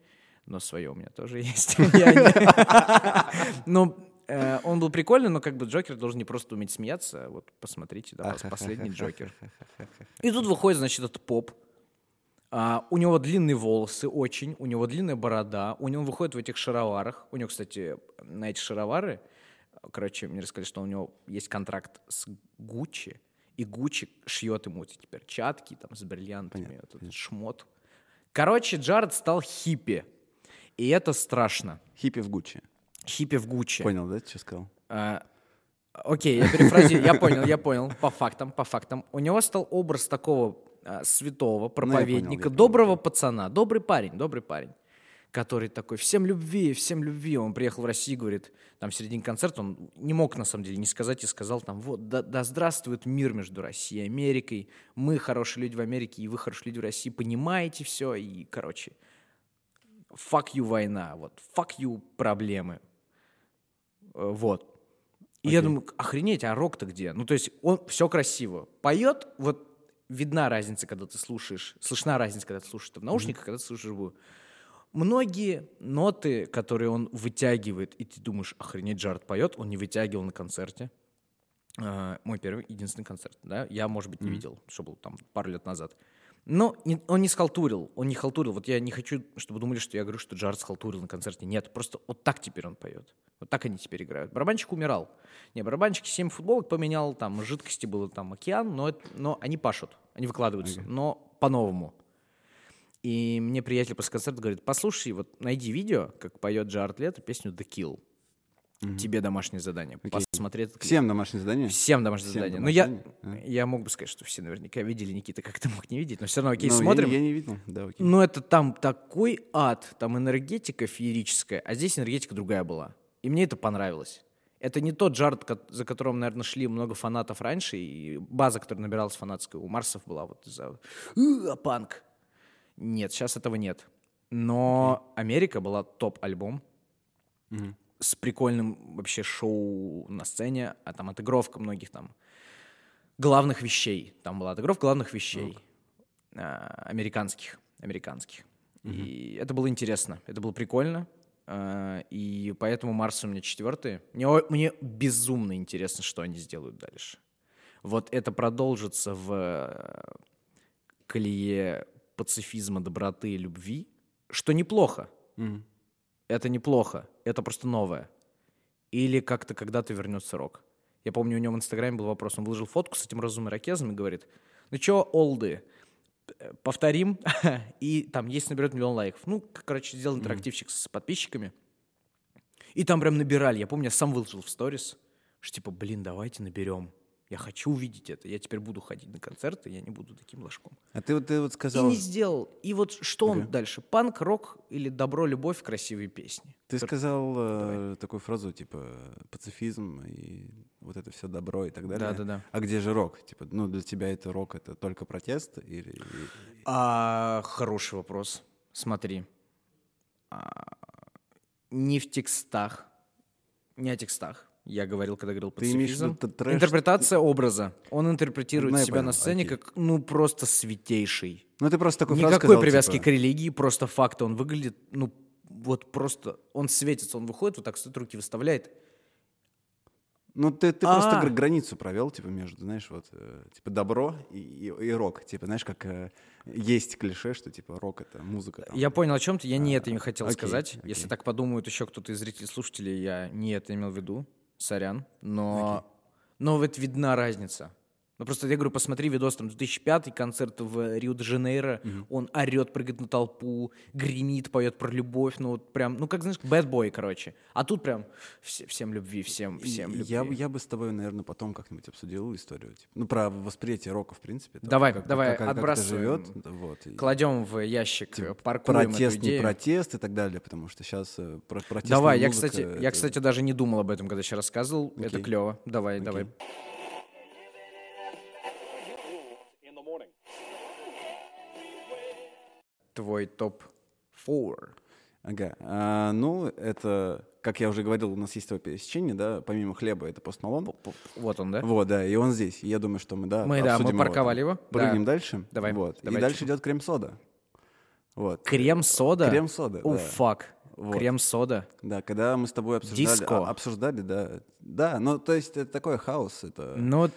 но свое у меня тоже есть. Не- Ну, э, он был прикольный, но как бы Джокер должен не просто уметь смеяться. Вот посмотрите, да, пос- последний Джокер. И тут выходит, значит, этот поп. А, у него длинные волосы очень, у него длинная борода, у него выходит в этих шароварах. У него, кстати, на эти шаровары, короче, мне рассказали, что у него есть контракт с Гуччи, и Гуччи шьет ему эти перчатки там с бриллиантами, вот этот шмот. Короче, Джаред стал хиппи, и это страшно. Хиппи в Гуччи. Хиппи в Гуччи. Понял, да, что сказал? А, Окей, я перефразирую, я понял, я понял, по фактам, по фактам. У него стал образ такого а, святого проповедника, Ну, я понял. доброго пацана, добрый парень, добрый парень, который такой, всем любви, всем любви. Он приехал в Россию, говорит, там в середине концерта, он не мог на самом деле не сказать и сказал там, вот, да, да здравствует мир между Россией и Америкой, мы хорошие люди в Америке, и вы хорошие люди в России, понимаете все, и, короче, fuck you война, вот, fuck you проблемы, вот. И я думаю, охренеть, а рок-то где? Ну, то есть он все красиво. Поет, вот видна разница, когда ты слушаешь, слышна разница, когда ты слушаешь это в наушниках, когда ты слушаешь живую. Многие ноты, которые он вытягивает, и ты думаешь, охренеть, Джаред поет, он не вытягивал на концерте. А, мой первый, единственный концерт, да, я, может быть, не видел, что был там пару лет назад. Но он не схалтурил, он не халтурил. Вот я не хочу, чтобы думали, что я говорю, что Джаред схалтурил на концерте. Нет, просто вот так теперь он поет. Вот так они теперь играют. Барабанщик умирал. Не, барабанщик 7 футболок поменял, там жидкости было там океан, но, это- но они пашут, они выкладываются, но по-новому. И мне приятель после концерта говорит, послушай, вот найди видео, как поет Джаред Лето песню «The Kill». Тебе домашнее задание. Этот клип. Всем домашнее задание? Всем домашнее Всем задание. Ну, я, домашнее? я мог бы сказать, что все наверняка видели, Никита, как ты мог не видеть, но все равно, окей, Ну, я смотрим. не- Я, не видел, да, окей. Но это там такой ад, там энергетика феерическая, а здесь энергетика другая была. И мне это понравилось. Это не тот Джаред, за которым, наверное, шли много фанатов раньше, и база, которая набиралась фанатская у Марсов была вот за «Э, панк. Нет, сейчас этого нет. Но Америка была топ-альбом с прикольным вообще шоу на сцене, а там отыгровка многих там главных вещей. Там была отыгровка главных вещей а, американских, американских. И это было интересно, это было прикольно. а, и поэтому Марс у меня четвертый. Мне, мне безумно интересно, что они сделают дальше. Вот это продолжится в э, колее пацифизма, доброты и любви, что неплохо. Это неплохо, это просто новое. Или как-то когда-то вернется рок. Я помню, у него в Инстаграме был вопрос, он выложил фотку с этим разумным ракезом и говорит, ну чё, олды, э, повторим, и там, если наберет миллион лайков. Ну, короче, сделал интерактивчик с подписчиками. И там прям набирали. Я помню, я сам выложил в сторис, что типа, блин, давайте наберем. Я хочу увидеть это. Я теперь буду ходить на концерты, я не буду таким ложком. А ты, вот- ты вот И сказал, не сделал. И вот что он дальше? Панк, рок или добро, любовь, красивые песни? ты сказал э, такую фразу, типа, пацифизм и вот это все добро и так далее. Да-да-да. А где же рок? Типа, ну, для тебя это рок, это только протест? Или... А, хороший вопрос. Смотри. А, не в текстах. Не о текстах. Я говорил, когда говорил Ты имеешь в пацифизм. виду трэш- Интерпретация образа. Он интерпретирует Ну, себя понял, на сцене окей. как, ну, просто святейший. Ну, ты просто фразу Никакой сказал, привязки типа, к религии, просто факты. Он выглядит, ну, вот просто... Он светится, он выходит, вот так стоит, руки выставляет. Ну, ты, ты просто А. гра- границу провел, типа, между, знаешь, вот, э, типа, добро и, и, и рок. Типа, знаешь, как э, есть клише, что, типа, рок — это музыка. там. Я понял о чем ты, я не это не хотел окей, сказать. окей. Если так подумают еще кто-то из зрителей, слушателей, я не это имел в виду. Сорян. Но, но вот видна разница. Ну просто я говорю, посмотри видос, там 2005 концерт в Рио-де-Жанейро, он орет, прыгает на толпу, гремит, поет про любовь, ну вот прям, ну как знаешь, boy, короче. А тут прям все- всем любви, всем, всем любви. Я, бы- я бы с тобой, наверное, потом как-нибудь обсудил историю. типа, ну, про восприятие рока, в принципе. Давай, как- давай, как, как это отбрасываем. живет. Вот, и Кладем в ящик, э, паркуем протест, эту не протест и так далее, потому что сейчас э, про протестная Давай, я, кстати, я, это- кстати, даже не думал об этом, когда сейчас рассказывал. Это Окей. клево. Давай, давай. Твой топ-4. Ага. А, ну, это, как я уже говорил, у нас есть его пересечение, да, помимо хлеба, это Post Malone. Вот он, да? Вот, да, и он здесь. И я думаю, что мы, да, Мы, да, мы парковали там. его. Прыгнем Да. дальше. Давай, Вот. давайте. И дальше идет Cream Soda. Вот. Cream Soda? Cream Soda, О, да. fuck. Вот. Cream Soda. Да, когда мы с тобой обсуждали, Диско. а, обсуждали, да, да, ну, то есть это такой хаос, это... Ну,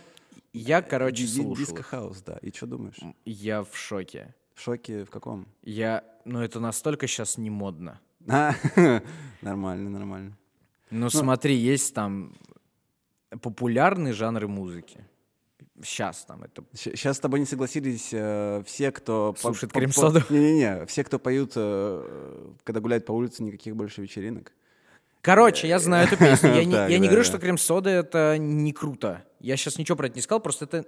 я, короче, слушал. Диско-хаус, да. И что думаешь? Я в шоке. В шоке в каком? Я, ну, это настолько сейчас не модно. А, нормально, нормально. Ну, смотри, есть там популярные жанры музыки. Сейчас там это... Сейчас с тобой не согласились э, все, кто... по- Слушает по- по- крем-соду. Не-не-не, все, кто поют, э, когда гуляют по улице, никаких больше вечеринок. Короче, я знаю эту песню. Я не, я не говорю, что крем-сода это не круто. Я сейчас ничего про это не сказал, просто это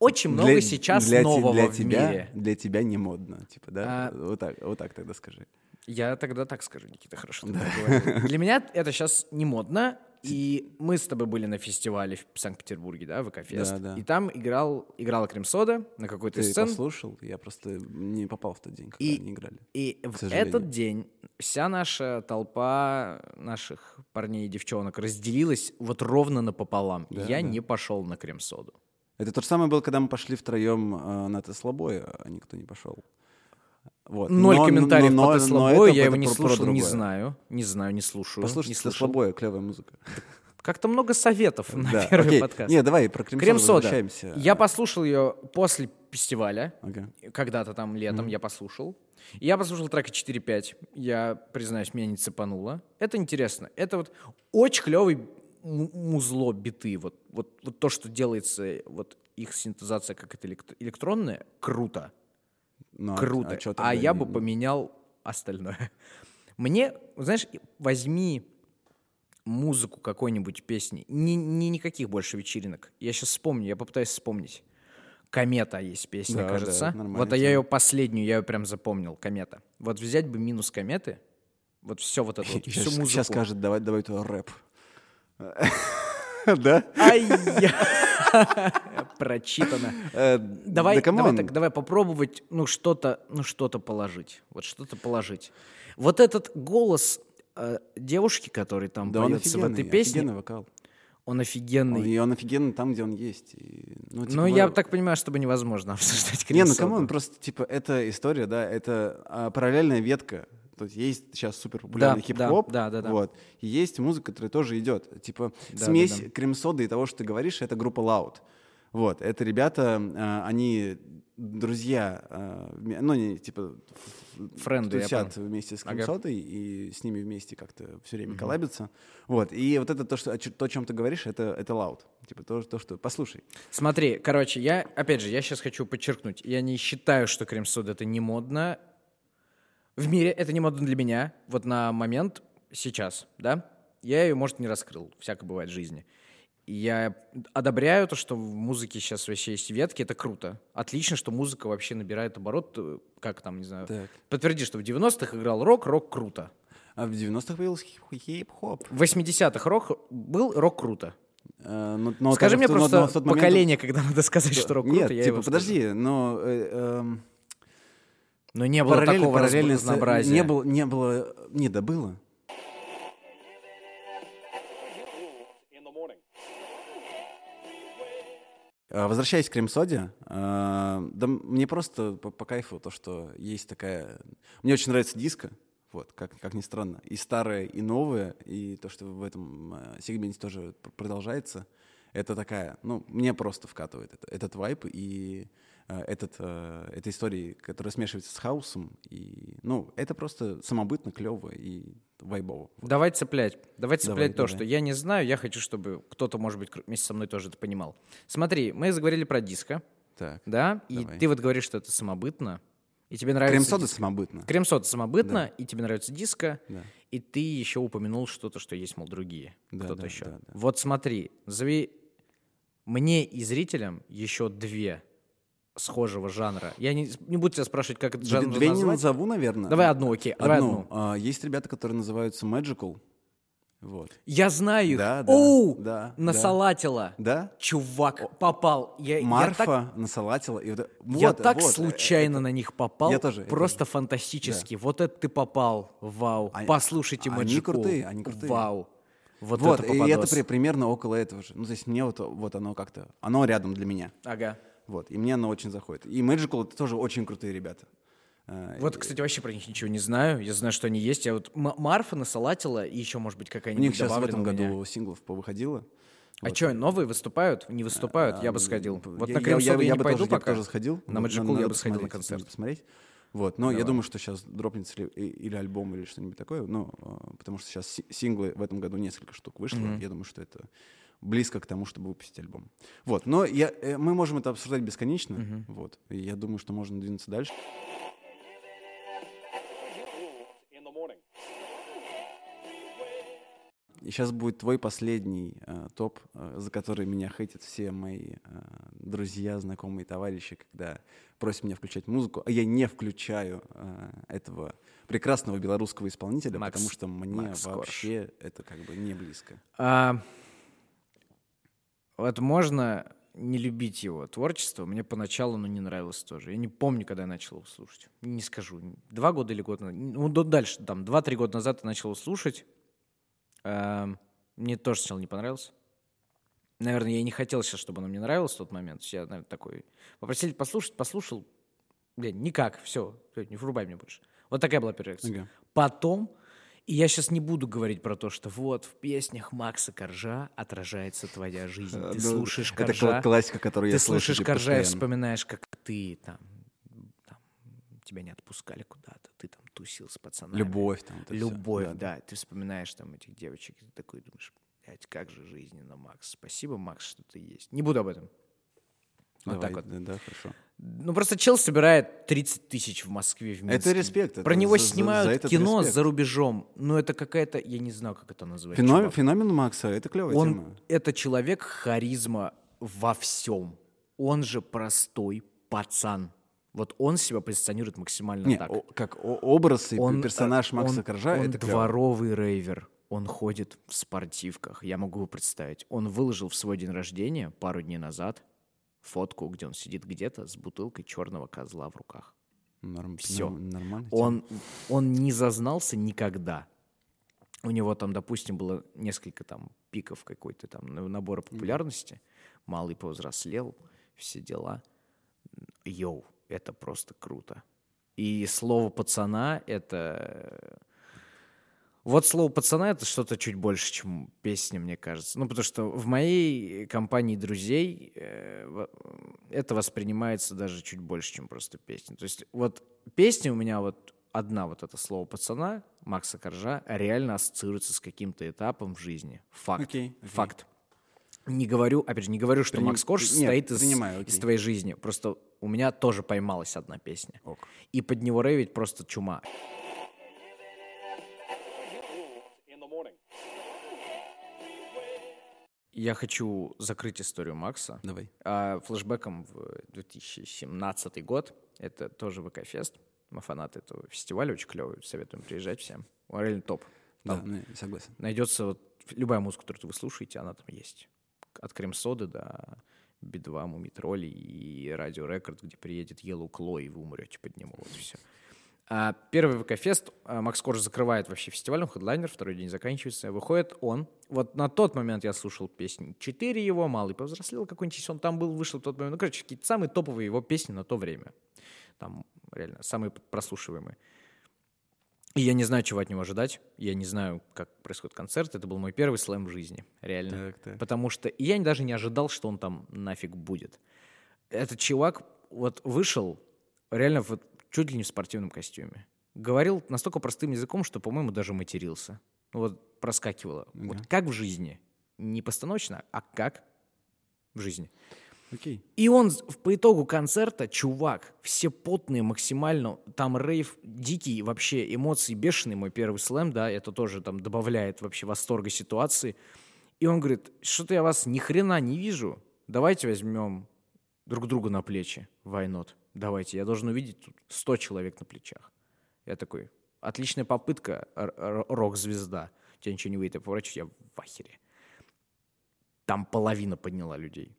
очень много Для- сейчас для нового для в тебя, мире. Для тебя не модно, типа, да? А- Вот, так, вот так тогда скажи. Я тогда так скажу, Никита, хорошо. говорил. Для меня это сейчас не модно. И мы с тобой были на фестивале в Санкт-Петербурге, да, ВК-фест. Да, да. И там играл, играла крем-сода на какой-то Ты сцене. послушал? Я просто не попал в тот день, когда И- они играли. И в сожалению. этот день вся наша толпа наших парней и девчонок разделилась вот ровно напополам. Да, Я да. не пошел на крем-соду. Это то же самое было, когда мы пошли втроем э, на Теслобой, а никто не пошел. Вот. Ноль Но- комментариев но- по Теслобою, я его не слушал, не знаю. Не знаю, не слушаю. Послушайте не. Теслобоя, клевая музыка. Как-то много советов на Да, первый окей. подкаст. Не, давай про крем-соду возвращаемся. Я послушал ее после фестиваля. Ага. Когда-то там летом я послушал. Я послушал трека 4-5. Я, признаюсь, меня не цепануло. Это интересно. Это вот очень клевый музло биты. Вот, вот, вот то, что делается, вот их синтезация как это элект- электронная, круто. Ну, а- Круто. а А, тогда я бы поменял остальное. Мне, знаешь, возьми музыку какой-нибудь песни. Не, не никаких больше вечеринок. Я сейчас вспомню, я попытаюсь вспомнить. Комета есть песня, Да, да, кажется. нормальная вот, а я ее последнюю, я ее прям запомнил, комета. Вот взять бы минус кометы, вот все вот это вот, всю Сейчас, музыку. сейчас скажет, давай, давай туда рэп. Да? Ай, прочитано. Э, Давай, да давай, так, давай попробовать, ну что-то, ну что-то положить, вот что-то положить. Вот этот голос э, девушки, который там поется в этой песне, офигенный вокал. он офигенный. Он- И он офигенный там, где он есть. И, ну, типа, Но я так понимаю, чтобы невозможно обсуждать Не, ну come on, просто, типа, это история, да, это а, параллельная ветка. То есть есть сейчас супер популярный Да, хип-хоп, да, да, да. вот, и есть музыка, которая тоже идет. Типа, Да, смесь да, да. крем-соды и того, что ты говоришь, это группа Loud. Вот, это ребята, а, они друзья, вме- ну, они, типа, Френды, тусят вместе с Ага. крем-содой, и с ними вместе как-то все время коллабятся. Вот, и вот это то, что, то, о чем ты говоришь, это, это Loud. Типа, то, то, что... Послушай. Смотри, короче, я, опять же, я сейчас хочу подчеркнуть, я не считаю, что крем-сода это не модно. В мире это не модно для меня, вот на момент сейчас, да? Я ее, может, не раскрыл, всякое бывает в жизни. И Я одобряю то, что в музыке сейчас вообще есть ветки, это круто. Отлично, что музыка вообще набирает оборот, э, как там, не знаю. Так. Подтверди, что в 90-х играл рок, рок круто. А в 90-х появился хип- хип-хоп. В 80-х рок был, рок круто. Э, но- но Скажи мне тот- но- просто но в тот момент- поколение, когда надо сказать, что рок круто, Нет, я типа, подожди, но э, эм, Но не было параллель- такого параллельно с- разнообразия. Не было, не было, не, да было. А, Возвращаясь к крем-соде, а, да мне просто по, по кайфу то, что есть такая... Мне очень нравится диско, вот, как, как ни странно. И старое, и новое, и то, что в этом а, сегменте тоже пр- продолжается. Это такая, ну, мне просто вкатывает это, этот вайп, и этот, э, этой историей, которая смешивается с хаосом. И, ну, это просто самобытно, клево и вайбово. Давай цеплять. Давай цеплять то, давай. что я не знаю. Я хочу, чтобы кто-то, может быть, вместе со мной тоже это понимал. Смотри, мы заговорили про диско, Так. да? И Давай. ты вот говоришь, что это самобытно. И тебе нравится... Крем-сода диско. самобытно. Крем-сода самобытно, и тебе нравится диско. Да. И ты еще упомянул что-то, что есть, мол, другие. Да, Кто-то да, еще. да, да. Вот смотри, назови мне и зрителям еще две схожего жанра. Я не, не буду тебя спрашивать, как этот жанр Две не назвать. назову, наверное. Давай одну, окей. Давай одну. А, Есть ребята, которые называются Magical. Вот. Я знаю их. Да, да, Оу! да, Насалатила. Да? Чувак, попал. Я, я Марфа так, насалатила. И вот, я вот, так вот, случайно это- на них попал. Я тоже, я Просто фантастически. Вот это ты попал. Вау. Они- Послушайте они Magic крутые, они крутые. Вау. Вот, Вот, это и это попадос. при- примерно около этого же. Ну, то есть мне вот, вот оно как-то, оно рядом для меня. Ага. Вот, и мне оно очень заходит. И Magical это тоже очень крутые ребята. А, Вот, кстати, вообще про них ничего не знаю. Я знаю, что они есть. Я вот Марфа насалатила, и еще, может быть, у какая-нибудь них сейчас в этом у году синглов повыходило. А что, новые выступают? Не выступают? Я бы А, сходил. Вот я- на я- крем я, я, я бы пойду тоже, я бы пока. тоже сходил. На Вот, Cool я бы сходил на концерт. посмотреть. Вот, но я Давай. думаю, что сейчас дропнется ли- или альбом, или что-нибудь такое. Ну, а, потому что сейчас си- синглы в этом году несколько штук вышло. Я думаю, что это близко к тому, чтобы выпустить альбом. Вот, но я, э, мы можем это обсуждать бесконечно. Вот, и я думаю, что можно двинуться дальше. И сейчас будет твой последний э, топ, э, за который меня хейтят все мои э, друзья, знакомые, товарищи, когда просят меня включать музыку, а я не включаю э, этого прекрасного белорусского исполнителя, Макс- потому что мне Макс Корж. вообще это как бы не близко. А, вот можно не любить его творчество. Мне поначалу оно не нравилось тоже. Я не помню, когда я начал его слушать. Не скажу. Два года или год назад. Ну, дальше, там, два-три года назад я начал его слушать. А, мне тоже сначала не понравился. Наверное, я не хотел сейчас, чтобы оно мне нравилось в тот момент. Я, наверное, такой... Попросили послушать, послушал. Блин, никак, все, не врубай мне больше. Вот такая была первая реакция. Ага. Потом, и я сейчас не буду говорить про то, что вот в песнях Макса Коржа отражается твоя жизнь. Ты Ну, слушаешь это Коржа, кла- классика, которую ты я слышу слушаешь типа, Коржа и вспоминаешь, как ты там, там, тебя не отпускали куда-то, ты там тусил с пацанами. Любовь там. это. Любовь, Да, да, Ты вспоминаешь там этих девочек, и ты такой думаешь, блядь, как же жизненно, Макс. Спасибо, Макс, что ты есть. Не буду об этом. Вот Давай, так вот. Да, хорошо. Ну, просто чел собирает 30 тысяч в Москве, в Минске. Это респект, Про это него за- за- снимают за этот кино респект. за рубежом. Ну, это какая-то, я не знаю, как это назвать. Феномен, чувак. феномен Макса, это клевая Он, тема. это человек харизма во всем. Он же простой пацан. Вот он себя позиционирует максимально Не, так. о- как образ и Он, персонаж э, Макса он- Коржа, он это клево. дворовый рейвер. Он ходит в спортивках. Я могу его представить. Он выложил в свой день рождения пару дней назад фотку, где он сидит где-то с бутылкой черного козла в руках. Норм- норм- нормально. Он, он не зазнался никогда. У него там, допустим, было несколько там пиков какой-то там на- набора популярности. Малый повзрослел, все дела. Йоу, это просто круто. И слово пацана — это... Вот слово пацана — это что-то чуть больше, чем песня, мне кажется. Ну, потому что в моей компании друзей э, это воспринимается даже чуть больше, чем просто песня. То есть вот песня у меня вот одна вот это слово пацана Макса Коржа реально ассоциируется с каким-то этапом в жизни. Факт. Окей, окей. Факт. Не говорю, опять же, не говорю, что Приним- Макс Корж Нет, состоит из, принимаю, из окей. твоей жизни. Просто у меня тоже поймалась одна песня. Ок. И под него рейвить просто чума. Я хочу закрыть историю Макса Давай. а, флешбеком в 2017 год. Это тоже ВК-фест. Мы фанаты этого фестиваля, очень клевый. Советуем приезжать всем. Он реально топ. Да, Там ну, я согласен. найдется вот любая музыка, которую вы слушаете, она там есть. От крем-соды до Би-2, Мумитроли и Радио Рекорд, где приедет Yellow Claw, и вы умрете под него. Вот все. А первый ВК-фест а, Макс Корж закрывает вообще фестиваль, он хедлайнер, второй день заканчивается. Выходит он. Вот на тот момент я слушал песни 4 его, «Малый повзрослел» какой-нибудь, он там был, вышел в тот момент. Ну, короче, какие-то самые топовые его песни на то время. Там реально самые прослушиваемые. И я не знаю, чего от него ожидать. Я не знаю, как происходит концерт. Это был мой первый слэм в жизни. Реально. Так, так. Потому что я даже не ожидал, что он там нафиг будет. Этот чувак, вот вышел реально вот чуть ли не в спортивном костюме. Говорил настолько простым языком, что, по-моему, даже матерился. Вот проскакивало. Вот Ага. как в жизни. Не постановочно, а как в жизни. Окей. И он по итогу концерта, чувак, все потные максимально, там рейв дикий, вообще эмоции бешеные, мой первый слэм, да, это тоже там добавляет вообще восторга ситуации. И он говорит, что-то я вас ни хрена не вижу, давайте возьмем друг друга на плечи, not? Давайте, я должен увидеть тут 100 человек на плечах. Я такой, отличная попытка, рок-звезда. У тебя ничего не выйдет, я поворачиваюсь, я в ахере. Там половина подняла людей.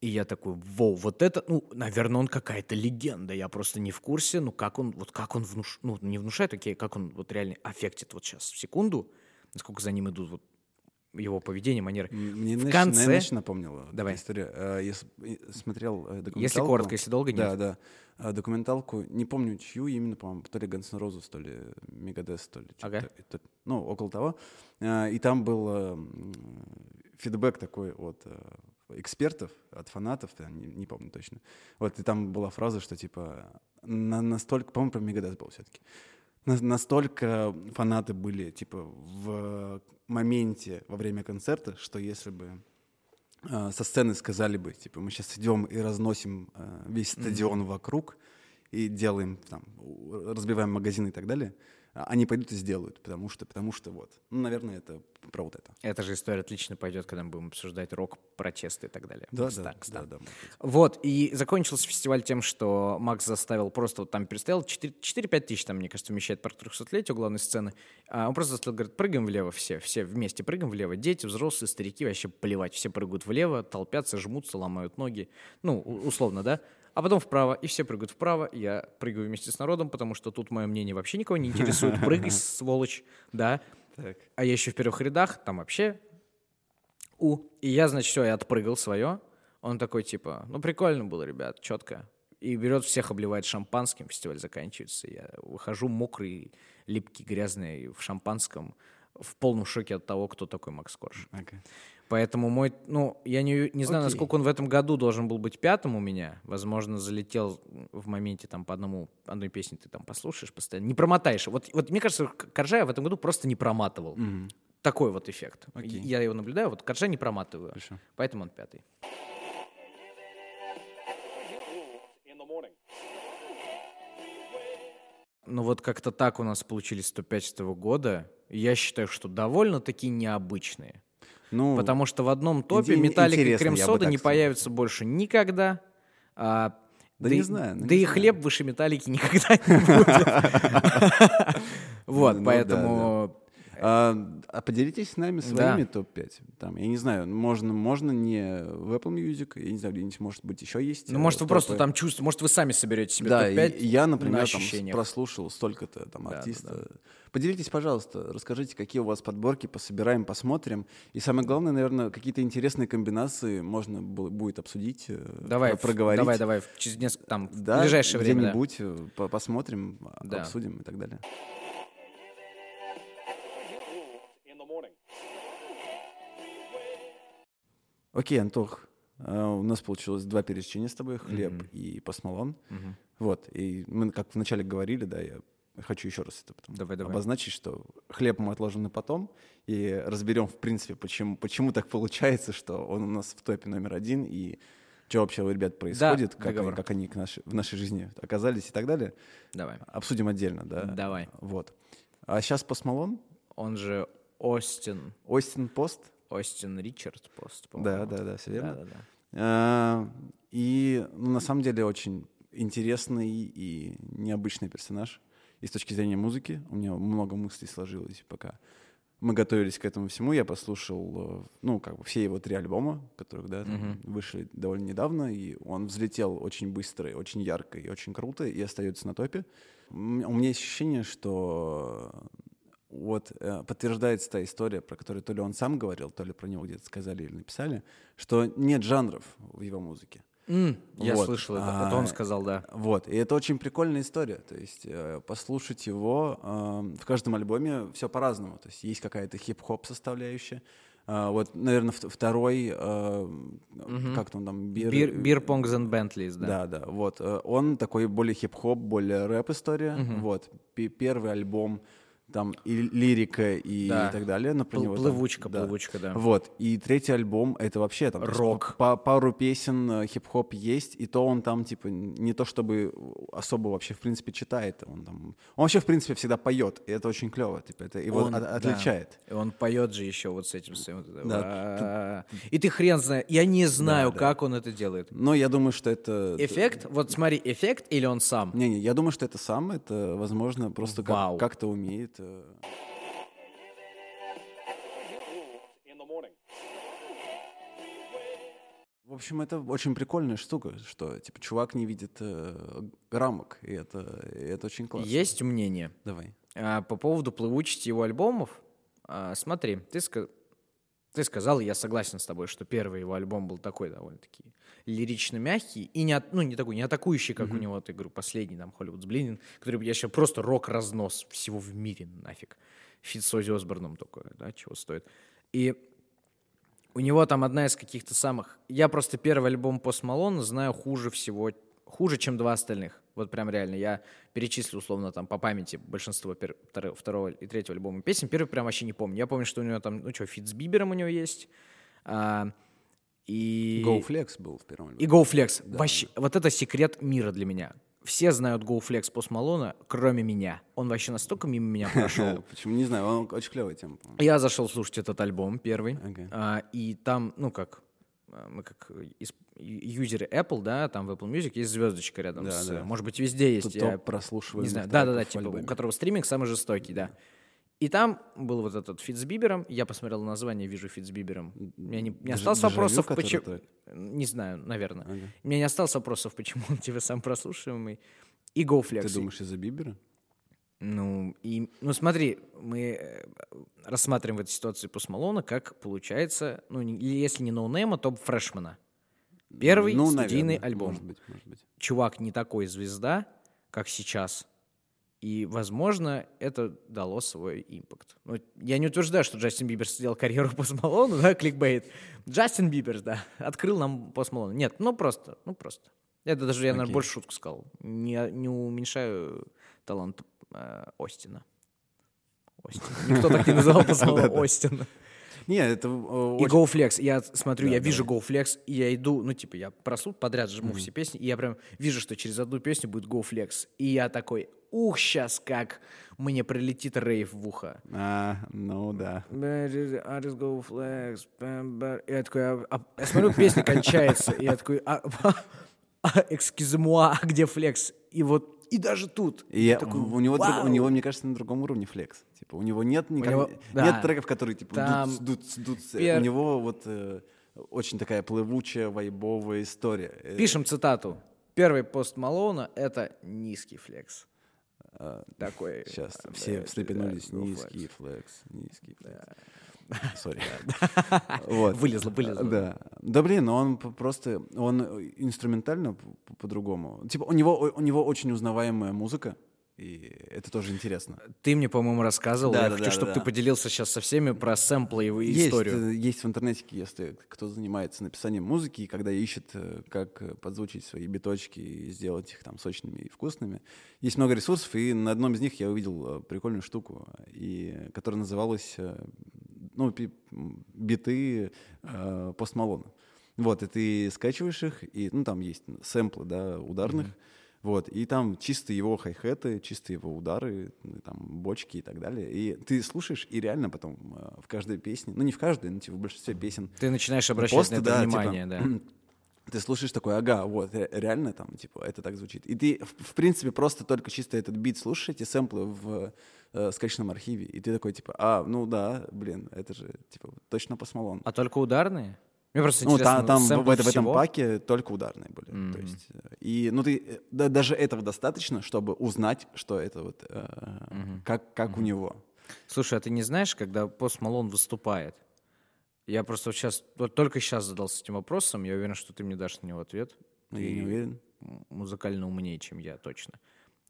И я такой, воу, вот это, ну, наверное, он какая-то легенда, я просто не в курсе, ну, как он, вот как он внуш... ну, не внушает, окей, как он вот реально аффектит вот сейчас, в секунду, насколько за ним идут вот его поведение, манеры. Мне В конце- Нэш напомнила Давай. история. Э, Я смотрел э, документалку. Если коротко, если долго, Да, нет. да. А, Документалку, не помню чью именно, по-моему, то ли Guns N' Roses, то ли Megadeth, то ли. Ага. это- Ну, около того. И там был э, фидбэк такой от э, экспертов, от фанатов, не, не помню точно. Вот, и там была фраза, что типа на, настолько, по-моему, про Megadeth был все-таки. Настолько фанаты были, типа, в моменте во время концерта, что если бы э, со сцены сказали бы, типа, мы сейчас идем и разносим э, весь стадион вокруг и делаем там, разбиваем магазины и так далее, они пойдут и сделают, потому что, потому что вот. Ну, наверное, это про вот это. Эта же история отлично пойдет, когда мы будем обсуждать рок, протесты и так далее. Да, да, Танкс, да, да. Вот, и закончился фестиваль тем, что Макс заставил просто, вот там перестоял 4-5 тысяч, там, мне кажется, вмещает парк 300-летия у главной сцены. А он просто заставил, говорит, прыгаем влево все, все вместе прыгаем влево. Дети, взрослые, старики, вообще плевать, все прыгают влево, толпятся, жмутся, ломают ноги. Ну, условно, да? А потом вправо, и все прыгают вправо. Я прыгаю вместе с народом, потому что тут мое мнение вообще никого не интересует. Прыгай, сволочь, да? Так. А я еще в первых рядах, там вообще у. И я, значит, все, я отпрыгал свое. Он такой, типа, ну, прикольно было, ребят, четко. И берет всех, обливает шампанским, фестиваль заканчивается. Я выхожу мокрый, липкий, грязный, в шампанском, в полном шоке от того, кто такой Макс Корж. Окей. Поэтому мой, ну, я не, не знаю, Окей. насколько он в этом году должен был быть пятым у меня. Возможно, залетел в моменте там по одному, одной песне ты там послушаешь постоянно. Не промотаешь. Вот, вот мне кажется, Коржая в этом году просто не проматывал. Мгм. Такой вот эффект. Окей. Я его наблюдаю, вот Коржа не проматываю. Хорошо. Поэтому он пятый. Ну вот как-то так у нас получились 105 года. Я считаю, что довольно-таки необычные. Ну, Потому что в одном топе Металлика и Крем-Сода не сказал. появятся больше никогда. А, Да и- не знаю, ну да не и знаю. хлеб выше Металлики никогда не будет. Вот, Ну да, поэтому... А, а поделитесь с нами своими Да. топ-5. Там, я не знаю, можно, можно не в Apple Music, я не знаю, где-нибудь, может быть, еще есть. Ну, э, может, вы просто там чувствуете, может, вы сами соберете себе Да, топ-5 и- и я, на например, прослушал столько-то там Да, да, артиста. Поделитесь, пожалуйста, расскажите, какие у вас подборки, пособираем, посмотрим. И самое главное, наверное, какие-то интересные комбинации можно бу- будет обсудить, э, Давай, про- в- проговорить. давай, давай, в- через несколько, там, в Да, ближайшее время. да. где-нибудь э, по- посмотрим, а- Да. обсудим и так далее. Окей, Антох, э, у нас получилось два пересечения с тобой, хлеб Мгм. и посмолон. Мгм. Вот, и мы как вначале говорили, да, я хочу еще раз это потом Давай, давай. обозначить, что хлеб мы отложим на потом и разберем, в принципе, почему, почему так получается, что он у нас в топе номер один, и что вообще у ребят происходит, как, они, как они к нашей- в нашей жизни оказались и так далее. Давай. Обсудим отдельно, да? Давай. Вот. А сейчас Постмалон, Он же Остин, Остин Пост. Остин Ричард Пост, Да, по-моему. да, да, все верно. Да-да-да. А, И ну, на самом деле очень интересный и необычный персонаж. И с точки зрения музыки у меня много мыслей сложилось, пока мы готовились к этому всему. Я послушал, э, ну, как бы все его три альбома, которых, да, Мгм. вышли довольно недавно, и он взлетел очень быстро, и очень ярко и очень круто, и остается на топе. У меня есть ощущение, что вот э, подтверждается та история, про которую то ли он сам говорил, то ли про него где-то сказали или написали, что нет жанров в его музыке. М, Я Вот. слышал это. А, Это он сказал, да. Вот, и это очень прикольная история. То есть э, послушать его э, в каждом альбоме все по-разному. То есть есть какая-то хип-хоп составляющая, А, вот, наверное, второй, а, как он там, Бир, Бир Понgs and Bentleys, да. Да, да, вот. э, Он такой более хип-хоп, более рэп-история. Вот. Пи- Первый альбом, там и лирика, и, Да. так далее. Но про Пл- него там- плывучка, плывучка, да. Вот. И третий альбом, это вообще там... Рок. па- пару песен э, хип-хоп есть, и то он там, типа, не то чтобы особо вообще, в принципе, читает. Он там... Он вообще, в принципе, всегда поет, и это очень клево. Типа, это его Он- от- да. отличает. И он поет же еще вот с этим своим. Да. И ты хрен знаешь. Я не знаю, да. как он это делает. Но я думаю, что это... Эффект? Вот смотри, эффект или он сам? Не-не, я думаю, что это сам, это, возможно, просто как- как-то умеет. Э. В общем, это очень прикольная штука, что типа чувак не видит э, рамок, и это, и это очень классно. Есть мнение Давай. а, по поводу плывучести его альбомов. А, смотри, ты, ска- ты сказал, и я согласен с тобой, что первый его альбом был такой довольно-таки лирично мягкий и не, ну, не такой, не атакующий, как у него, ты говорю, последний там Холливуд Блинин, который я сейчас просто рок-разнос всего в мире нафиг. Фит с Оззи Осборном только, да, чего стоит. И у него там одна из каких-то самых... Я просто первый альбом Пост Малона знаю хуже всего, хуже, чем два остальных. Вот прям реально. Я перечислю условно там по памяти большинство пер- второ- второго и третьего альбома песен. Первый прям вообще не помню. Я помню, что у него там, ну что, фит с Бибером у него есть. а, и... Go Flex был в первом альбоме. И Go Flex. Вообще, вот это секрет мира для меня. Все знают Go Flex Пост Малона, кроме меня. Он вообще настолько мимо меня прошел. Почему? Не знаю, он очень клевая тема. Я зашел слушать этот альбом первый, а, и там, ну как, а, мы как юзеры Apple, да, там в Apple Music есть звездочка рядом Да, с, да. может быть, везде есть. Тут я топ прослушиваемых не знаю, да-да-да, типа, у которого стриминг самый жестокий, да. И там был вот этот фит с Бибером, я посмотрел название, вижу фит с Бибером. У меня не, не Дежа- осталось вопросов, почему... трек? Не знаю, наверное. Ага. У меня не осталось вопросов, почему он типа сам прослушиваемый. И Go Flex. Ты думаешь из-за Бибера? Ну, и, ну смотри, мы э, рассматриваем в этой ситуации Пост Малона как, получается, ну, если не ноунейма, то фрешмена. Первый Ну, студийный наверное, альбом. Может быть, может быть. Чувак не такой звезда, как сейчас. И, возможно, это дало свой impact. Ну, я не утверждаю, что Джастин Бибер сделал карьеру Пост Малону, да, кликбейт. Джастин Бибер, да, открыл нам Пост Малона. Нет, ну просто, ну просто. Это даже, я, наверное, Окей. больше шутку сказал. Не, не уменьшаю талант э, Остина. Остин. Никто так не называл Пост Малона Остин. Не, это э, И очень- GoFlex. Я смотрю, я вижу GoFlex, и я иду, ну, типа, я прослушал подряд, жму все песни, и я прям вижу, что через одну песню будет GoFlex. И я такой, ух, сейчас как мне прилетит рейв в ухо. А, ну да. I just go flex. И я такой, а- а- я смотрю, песня кончается, и я такой, а, excusez-moi, где флекс? И вот, и даже тут. И я- такой, у, него, друг- у него, мне кажется, на другом уровне флекс. Типа, у него нет никак- него- да. нет треков, которые типа Там дут, дут, дут. пер- У него вот э, очень такая плывучая, вайбовая история. Э, Пишем цитату. Первый пост Малона — это низкий флекс. Такой. Сейчас а, все да, встрепенулись. да, Низкий флекс, низкий флекс. Sorry. Вот. Вылезло, вылезло. Да. Да блин, но он просто, он э, инструментально по-другому. Типа у него, у него очень узнаваемая музыка, и это тоже интересно. Ты мне, по-моему, рассказывал. Да, я да, хочу, да, чтобы да, ты поделился сейчас со всеми про сэмплы и Есть, историю. э, есть в интернете, если кто занимается написанием музыки, и когда ищет, э, как э, подзвучить свои биточки и сделать их там сочными и вкусными, есть много ресурсов, и на одном из них я увидел прикольную штуку, и, которая называлась ну, биты э, Пост Малона. Вот, и ты скачиваешь их, и, ну, там есть сэмплы, да, ударных, вот, и там чисто его хай-хеты, чисто его удары, ну, там, бочки и так далее. И ты слушаешь, и реально потом э, в каждой песне, ну, не в каждой, но типа в большинстве песен, Ты начинаешь обращать Посты, на это да, типа, внимание, да. ты слушаешь такой, ага, вот, ре- реально там, типа, это так звучит. И ты, в, в принципе, просто только чисто этот бит слушаешь, эти сэмплы в э, скачанном архиве, и ты такой, типа, а, ну да, блин, это же, типа, точно посмолон. А только ударные? Мне просто Ну, интересно, та- там в, в это- в этом паке только ударные были. То есть, э, и, ну, ты, э, да, даже этого достаточно, чтобы узнать, что это вот, э, как, как у него. Слушай, а ты не знаешь, когда Пост Малон выступает? Я просто вот сейчас, вот только сейчас задался этим вопросом, я уверен, что ты мне дашь на него ответ. Ну, Ты я не уверен. музыкально умнее, чем я, точно.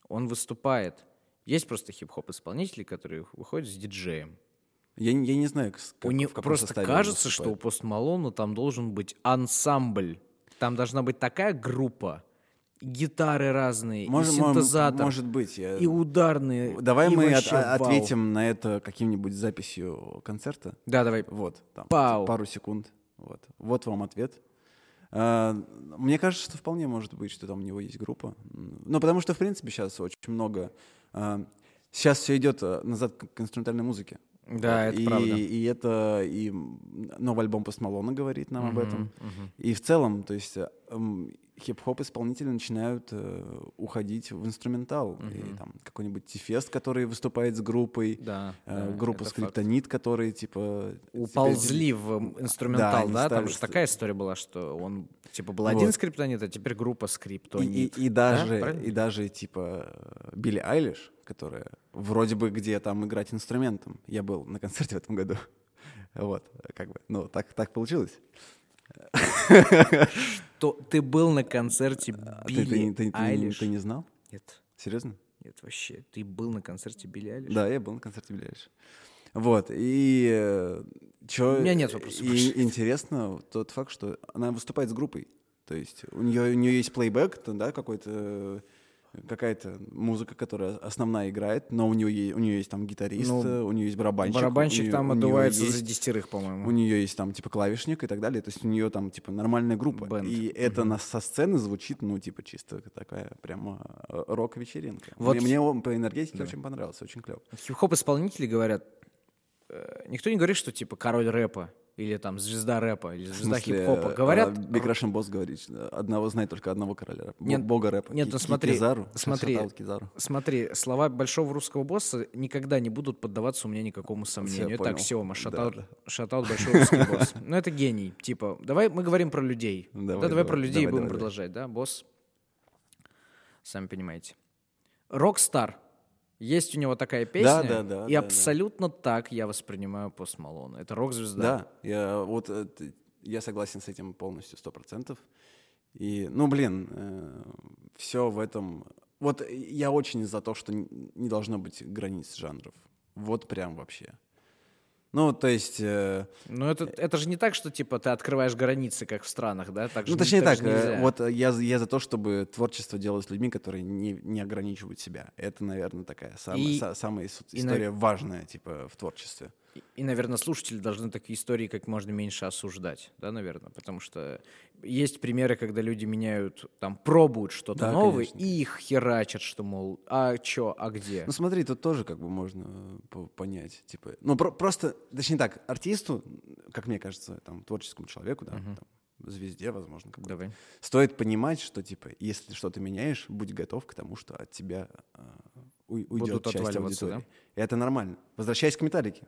Он выступает. Есть просто хип-хоп исполнители, которые выходят с диджеем. Я, не- я не знаю, У как, не- в каком просто кажется, что у. Пост Малона там должен быть ансамбль. Там должна быть такая группа, гитары разные, Может- и синтезатор, Может быть. я- и ударные. Давай и мы от- а- вау. ответим на это каким-нибудь записью концерта. Да, давай. Вот, там, Пау. пару секунд. Вот. вот вам ответ. А, Мне кажется, что вполне может быть, что там у него есть группа. Ну, потому что, в принципе, сейчас очень много... а, Сейчас все идет а, назад к инструментальной музыке. Да, Вот. это и, правда. И это и новый альбом Пост Малона говорит нам об этом. Мгм. И в целом, то есть э, м, хип-хоп исполнители начинают э, уходить в инструментал. И там какой-нибудь Тифест, который выступает с группой, Да, э, да, группа. Скриптонит, которые типа теперь- Уползли в м, инструментал, они да? Там же такая история была, что он типа был Вот. один скриптонит, а теперь группа И, и- скриптонит. и Да, даже, правильно? и даже типа Билли Айлиш, которая вроде бы где там играть инструментом. Я был на концерте в этом году. Вот, как бы, ну, так, так получилось. То ты был на концерте А ты, Билли Айлиш? ты не знал? Нет, Серьезно? нет, вообще. Ты был на концерте Билли Айлиш? Да, я был на концерте Билли Айлиш. Вот, и что... У меня нет вопросов И больше. интересно тот факт, что она выступает с группой. То есть у нее, у нее есть плейбэк, да, какой-то какая-то музыка, которая основная играет, но у нее, у нее есть там гитарист, Ну, у нее есть барабанщик. Барабанщик у там неё- у отдувается есть- за десятерых, У по-моему. нее есть там типа клавишник и так далее. То есть у нее там типа нормальная группа. Бэнд. И это на, со сцены звучит, ну, типа, чисто такая прямо э, рок-вечеринка. Вот Мне, мне он по энергетике очень понравился, очень клево. Хип-хоп исполнители говорят, э, никто не говорит, что типа король рэпа или там звезда рэпа или звезда хип-хопа. Говорят, Big Russian Boss говорит, что одного знает только одного короля рэпа. Нет, бога рэпа. нет, ну смотри, Кизару. смотри. Shoutout Кизару. Смотри, слова большого русского босса никогда не будут поддаваться у меня никакому сомнению. Понял. Сема, shoutout, да. shoutout большой русский босс. Ну, это гений. Типа, давай мы говорим про людей. Давай, да, давай про людей давай, будем давай. продолжать, да, босс? Сами понимаете. Rockstar. Есть у него такая песня, да, да, и да, абсолютно так я воспринимаю Пост Малона. Это рок-звезда. Да, я вот э, я согласен с этим полностью сто процентов. И, ну, блин, все в этом. Вот я очень за то, что не должно быть границ жанров. Вот прям вообще. Ну, то есть, э, Но это, это же не так, что типа ты открываешь границы, как в странах, да? Так же ну, не- точнее так, же э, вот э, я, я за то, чтобы творчество делалось людьми, которые не, не ограничивают себя. Это, наверное, такая самая, И- са- самая ис- и на- история важная, типа, в творчестве. И- И, наверное, слушатели должны такие истории как можно меньше осуждать, да, наверное, потому что есть примеры, когда люди меняют, там, пробуют что-то Да, новое конечно. и их херачат, что, мол, а чё, а где? Ну смотри, тут тоже как бы можно э, по- понять, типа, ну про- просто, точнее так, артисту, как мне кажется, там творческому человеку, да, там, звезде, возможно, как Давай. стоит понимать, что типа, если что-то меняешь, будь готов к тому, что от тебя э, уй- уйдет Будут часть аудитории. И это нормально. Возвращаясь к металлике.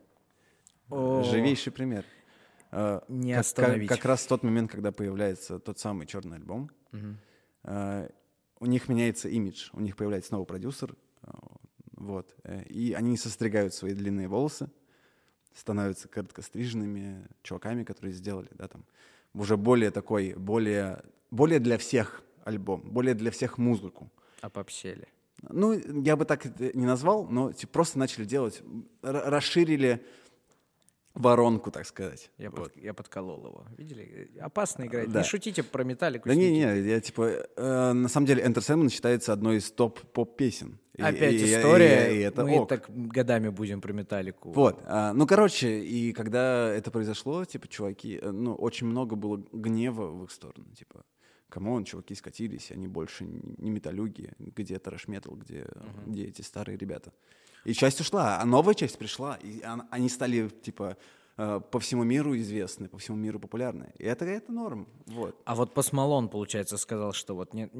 О. Живейший пример. Э, Не как- остановить. как раз в тот момент, когда появляется тот самый черный альбом, э, у них меняется имидж, у них появляется новый продюсер, э, вот, и они состригают свои длинные волосы, становятся короткостриженными чуваками, которые сделали, да, там, уже более такой, более, более для всех альбом, более для всех музыку. А попсели. Ну, я бы так не назвал, но типа, просто начали делать, расширили воронку, так сказать. Я, Вот. под- я подколол его. Видели? Опасно играть. Да. Не шутите про металлику. Да не, не, я типа, э, на самом деле, Enter Sandman считается одной из топ-поп-песен. И- Опять и- и- история. И, и это Мы ок. так годами будем про металлику. Вот, а, ну, короче, и когда это произошло, типа, чуваки, э, ну, очень много было гнева в их сторону, типа, come on, чуваки скатились, они больше не металюги, где трэш-метал, где, где эти старые ребята. И часть ушла, а новая часть пришла, и он- они стали, типа, э, по всему миру известны, по всему миру популярны. И это, это норм, вот. А вот Пост Малон, получается, сказал, что вот не-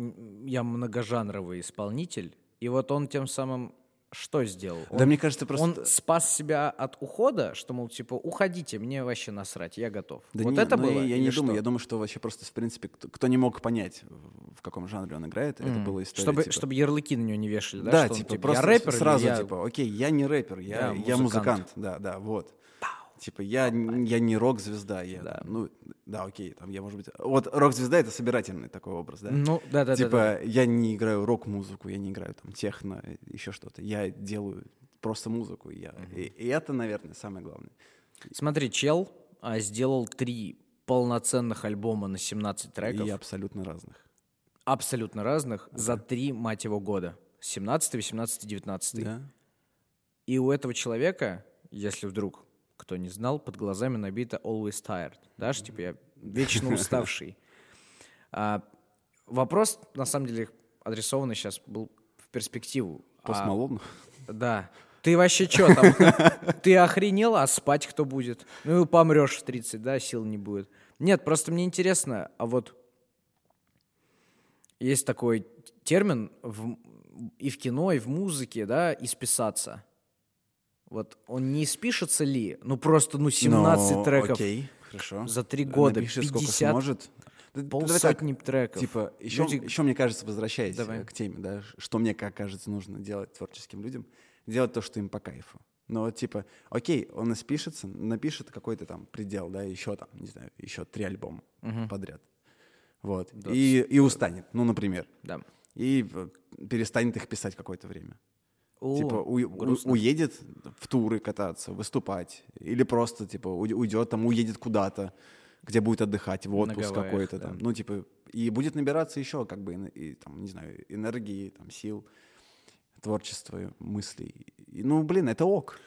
я многожанровый исполнитель, и вот он тем самым что сделал? да Он- мне кажется, просто... Он спас себя от ухода, что, мол, типа, уходите, мне вообще насрать, я готов. Да вот не, это ну, было? Я, я не что? думаю, я думаю, что вообще просто, в принципе, кто, кто не мог понять, каком жанре он играет, это М. была история. чтобы, типа- чтобы ярлыки на него не вешали, да? Да, что он, типа, типа, просто я рэпер сразу, я- типа, окей, я не рэпер, я, Я я, музыкант. музыкант. Да, да, вот. Типа, я, я не рок-звезда, я, Да. ну, да, окей, там, я, может быть... Вот рок-звезда — это собирательный такой образ, да? Ну, да-да-да. типа, я не играю рок-музыку, я не играю там техно, еще что-то. Я делаю просто музыку. Я, и, и это, наверное, самое главное. Смотри, чел а, сделал три полноценных альбома на 17 треков, И абсолютно разных. Абсолютно разных, за три, мать его, года. 17, 18, 19. Да? И у этого человека, если вдруг кто не знал, под глазами набито always tired. Да, что типа я вечно уставший. А, вопрос, на самом деле, адресованный сейчас был в перспективу. Пост А, да. Ты вообще что там? Ты охренел, а спать кто будет? Ну, и помрешь в 30, да, сил не будет. Нет, просто мне интересно, а вот есть такой термин в- и в кино, и в музыке, да, исписаться. Вот он не испишется ли? Ну, просто, ну, 17 Ну, треков Окей, хорошо. за три года, Напишет, сколько 50, сможет. Да- давай так, полсотни треков. Типа, еще, Люди- еще, мне кажется, возвращаясь Давай. э, к теме, да, что мне, как кажется, нужно делать творческим людям, делать то, что им по кайфу. Но вот, типа, окей, он испишется, напишет какой-то там предел, да, еще там, не знаю, еще три альбома подряд. Вот. И, и устанет, ну, например. Да. И э, перестанет их писать какое-то время. О, типа у- у- уедет в туры кататься, выступать, или просто типа уй- уйдет там, уедет куда-то, где будет отдыхать, в отпуск какой-то да. там, ну типа и будет набираться еще как бы и, там не знаю энергии, там сил, творчества, мыслей. И, ну блин, это ок.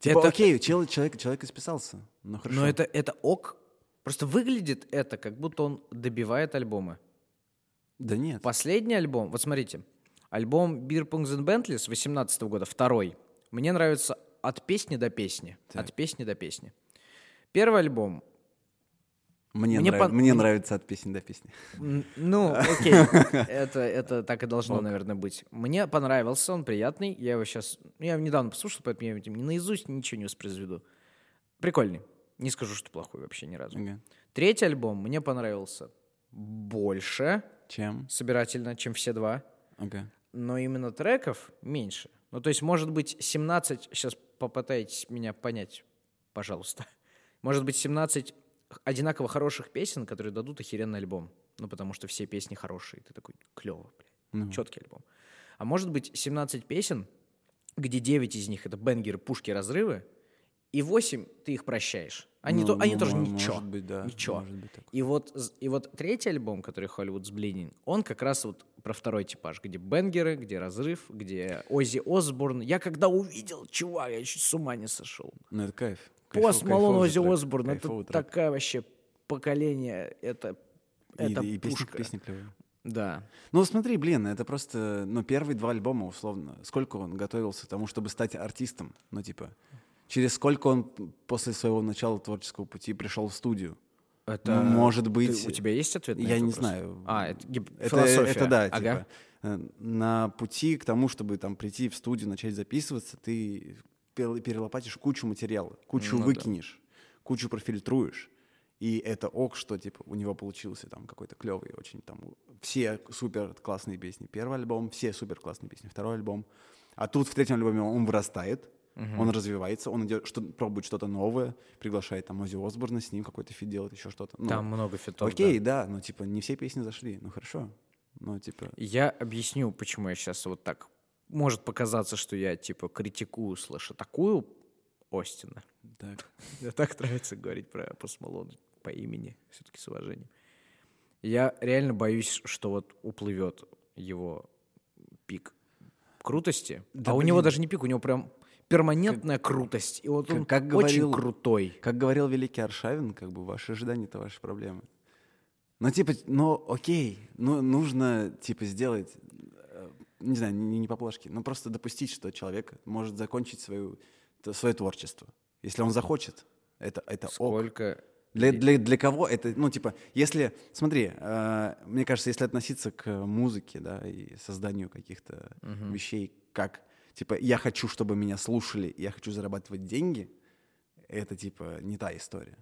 Типа Это- окей, чел- человек человек исписался, ну хорошо. Но это, это ок. Просто выглядит это, как будто он добивает альбомы. да нет. Последний альбом, вот смотрите, альбом and Bentley с 18 года, второй, мне нравится от песни до песни. От песни до песни. Первый альбом, Мне, мне нрав- пон- мне нравится от песни до песни. ну, окей, это, это так и должно, наверное, быть. Мне понравился, он приятный, я его сейчас, я его недавно послушал, поэтому я ни наизусть ничего не воспроизведу. Прикольный, не скажу, что плохой вообще ни разу. Ага. Третий альбом мне понравился больше Чем? собирательно, чем все два. Ага. но именно треков меньше. Ну, то есть, может быть, 17, сейчас попытайтесь меня понять, пожалуйста. Может быть, 17 одинаково хороших песен, которые дадут охеренный альбом. Ну, потому что все песни хорошие. Ты такой, клево, блядь, четкий альбом. А может быть, 17 песен, где 9 из них это бенгеры, пушки, разрывы, и 8 ты их прощаешь. Они, Ну, то- они ну, тоже мо- ничего. может быть, да, Ничего. может быть такое. И вот, и вот третий альбом, который Hollywood Bleeding, он как раз вот про второй типаж, где бенгеры, где разрыв, где Оззи Осборн. Я когда увидел, чувак, я чуть с ума не сошел. Ну это кайф. Пост Малон, Оззи Осборн, это такая вообще поколение, это, И- это и, пушка. песни клевые. Да. Ну, смотри, блин, это просто, ну, первые два альбома, условно, сколько он готовился к тому, чтобы стать артистом, ну, типа, через сколько он после своего начала творческого пути пришел в студию. Это, Ну, может Ты- быть... у тебя есть ответ на Я не вопрос? знаю. А, это гип- Это, философия. это да, Ага. типа, на пути к тому, чтобы там прийти в студию, начать записываться, ты пер- перелопатишь кучу материала, кучу Ну да. выкинешь, кучу профильтруешь. И это ок, что типа у него получился там какой-то клевый, очень там все супер классные песни. Первый альбом, все супер классные песни. Второй альбом. А тут в третьем альбоме он вырастает, он развивается, он идет, что, пробует что-то новое, приглашает там Оззи Осборна, с ним какой-то фит делает, еще что-то. Ну, Там много фитов. Окей, да. да. но типа не все песни зашли. Ну хорошо. Ну, типа. Я объясню, почему я сейчас вот так... Может показаться, что я, типа, критикую, слэш, атакую Остина. Так. Мне так нравится говорить про Пост Малона по имени, все-таки с уважением. Я реально боюсь, что вот уплывет его пик крутости. Да а у него блин. даже не пик, у него прям перманентная крутость. И вот как- он как очень говорил- крутой. Как говорил великий Аршавин, как бы ваши ожидания это ваши проблемы. Ну, типа, ну, окей, ну, нужно, типа, сделать, э, не знаю, не, не поплашки, но просто допустить, что человек может закончить свою, свое творчество. Если он захочет, это, это ок. Сколько... Для, для, для кого это, ну, типа, если, смотри, э, мне кажется, если относиться к музыке, да, и созданию каких-то вещей, как, типа, я хочу, чтобы меня слушали, я хочу зарабатывать деньги, это, типа, не та история.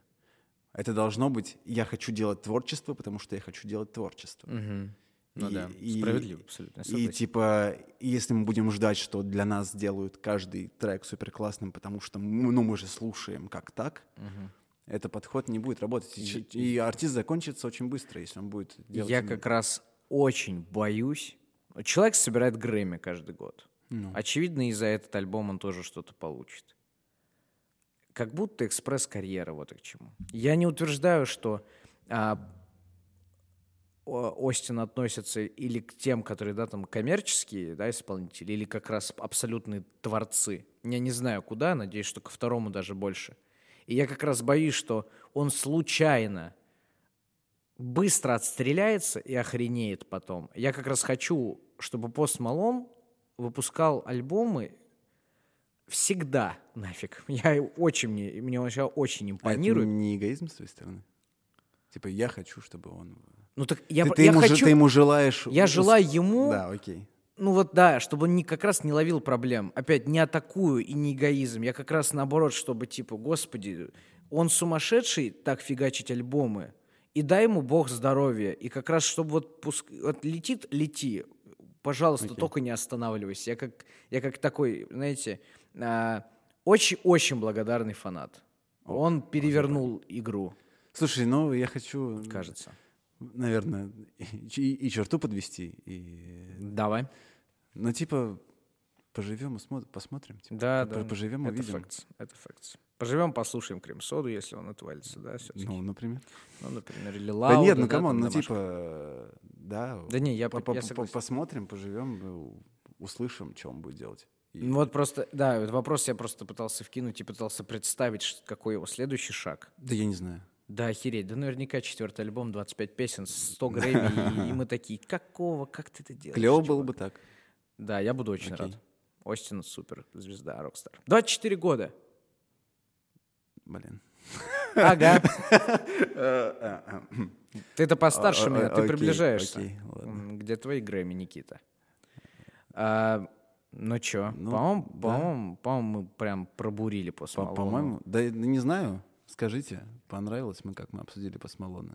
Это должно быть, я хочу делать творчество, потому что я хочу делать творчество. Мгм. Ну И- да, и- справедливо абсолютно. И типа, если мы будем ждать, что для нас делают каждый трек супер классным, потому что мы, ну, мы же слушаем как так, этот подход не будет работать. И, и артист закончится очень быстро, если он будет делать. Я как раз очень боюсь. Человек собирает Грэмми каждый год. Ну. Очевидно, и за этот альбом он тоже что-то получит. Как будто экспресс-карьера, вот и к чему. Я не утверждаю, что а, Остин относится или к тем, которые, да, там, коммерческие, да, исполнители, или как раз абсолютные творцы. Я не знаю, куда, надеюсь, что ко второму даже больше. И я как раз боюсь, что он случайно быстро отстреляется и охренеет потом. Я как раз хочу, чтобы Пост Малон выпускал альбомы всегда нафиг. Я очень, мне, мне он сейчас очень А это импонирует. не эгоизм с твоей стороны? Типа, я хочу, чтобы он... Ну так я, ты, я ему, хочу, ты ему желаешь... я желаю ему, Да, окей. ну вот да, чтобы он не, как раз не ловил проблем. Опять, не атакую и не эгоизм. Я как раз наоборот, чтобы типа, господи, он сумасшедший так фигачить альбомы, и дай ему Бог здоровья. И как раз, чтобы вот, пуск... вот летит, лети. Пожалуйста, Окей. только не останавливайся. Я как, я как такой, знаете, а, очень-очень благодарный фанат. Он перевернул игру, Слушай, ну я хочу, кажется. наверное, и, и черту подвести. И... Давай. Ну, типа, поживем и смо- посмотрим. Типа, Да, да. Поживем, это увидим. факт. Это факт. Поживем, послушаем крем-соду, если он отвалится, да, все-таки. Ну, например. Ну, например, или да Лауда, нет, ну да, come on, ну домашний. типа, да. Да не, я по- посмотрим, поживем, услышим, что он будет делать. И- Ну, Вот просто, да, этот вопрос я просто пытался вкинуть и пытался представить, какой его следующий шаг. Да я не знаю. Да, охереть, да наверняка четвертый альбом, 25 песен, 100 Грэмми, и, мы такие, какого, как ты это делаешь? Клево было чувак?» бы так. Да, я буду очень рад. Остин супер, звезда, рокстар. 24 года. Блин. Ага. Ты это постарше меня, ты приближаешься. Где твои Грэмми, Никита? А, ну чё, Ну, по-моему, по-моему, по-моему, мы прям пробурили после По- По-моему, да я не знаю. Скажите, понравилось мы, как мы обсудили по Смолону?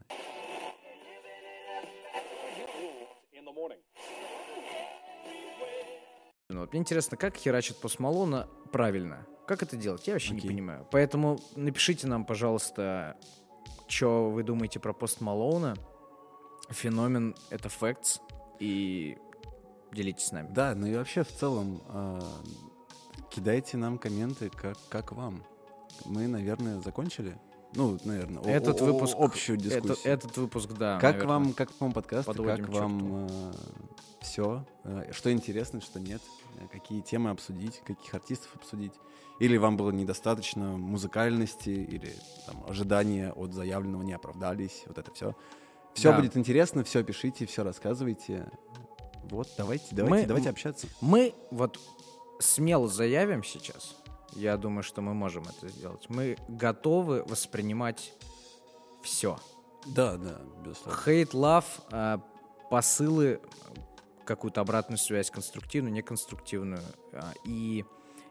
Ну, вот мне интересно, как херачит Пост Малона правильно? Как это делать? Я вообще не Окей. понимаю. Поэтому напишите нам, пожалуйста, что вы думаете про Пост Малона. Феномен — это facts. И делитесь с нами. Да, ну и вообще в целом а, кидайте нам комменты, как, как вам. Мы, наверное, закончили. Ну, наверное, Этот о- выпуск... общую дискуссию. этот выпуск, да, как наверное. вам, как вам подкаст, подводим как вам все, что интересно, что нет, э, какие темы обсудить, каких артистов обсудить, или вам было недостаточно музыкальности, или там, ожидания от заявленного не оправдались, вот это все. Все Да. будет интересно, все пишите, все рассказывайте. Вот, давайте, давайте, Мы- давайте общаться. Мы вот смело заявим сейчас, я думаю, что мы можем это сделать. Мы готовы воспринимать все. Да, да, безусловно. Хейт, лав, а, посылы, какую-то обратную связь, конструктивную, неконструктивную. А, И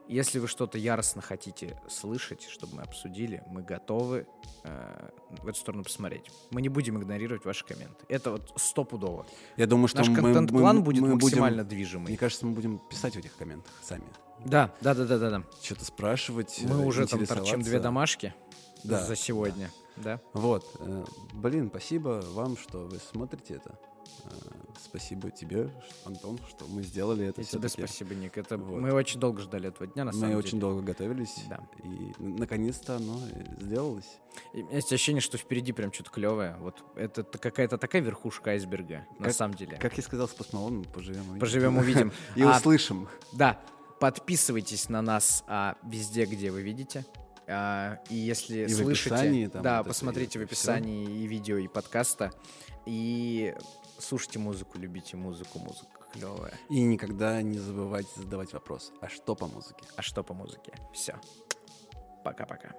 если вы что-то яростно хотите слышать, чтобы мы обсудили, мы готовы э, в эту сторону посмотреть. Мы не будем игнорировать ваши комменты. Это вот стопудово. Я думаю, что Наш контент-план будет мы будем- максимально движимый. Мне кажется, мы будем писать в этих комментах сами. Да, да, да, да, да, да. Что-то спрашивать. Мы э, уже там торчим две домашки Да, за сегодня. Да. Вот. э, Блин, спасибо вам, что вы смотрите это. Э, Спасибо тебе, Антон, что мы сделали это И тебе спасибо, Ник. Это Вот. мы очень долго ждали этого дня, на Мы самом очень деле. долго готовились. Да. И наконец-то оно сделалось. И у меня есть ощущение, что впереди прям что-то клевое. Вот это какая-то такая верхушка айсберга, на Как- самом деле. Как я сказал с Постмалоном, поживем увидим. Поживем, увидим. И А, услышим. Да, подписывайтесь на нас а, везде, где вы видите. А, и если И в слышите, описании там да, вот посмотрите в описании и видео, и подкаста. И слушайте музыку, любите музыку, музыка клевая. И никогда не забывайте задавать вопрос, а что по музыке? А что по музыке? Все. Пока-пока.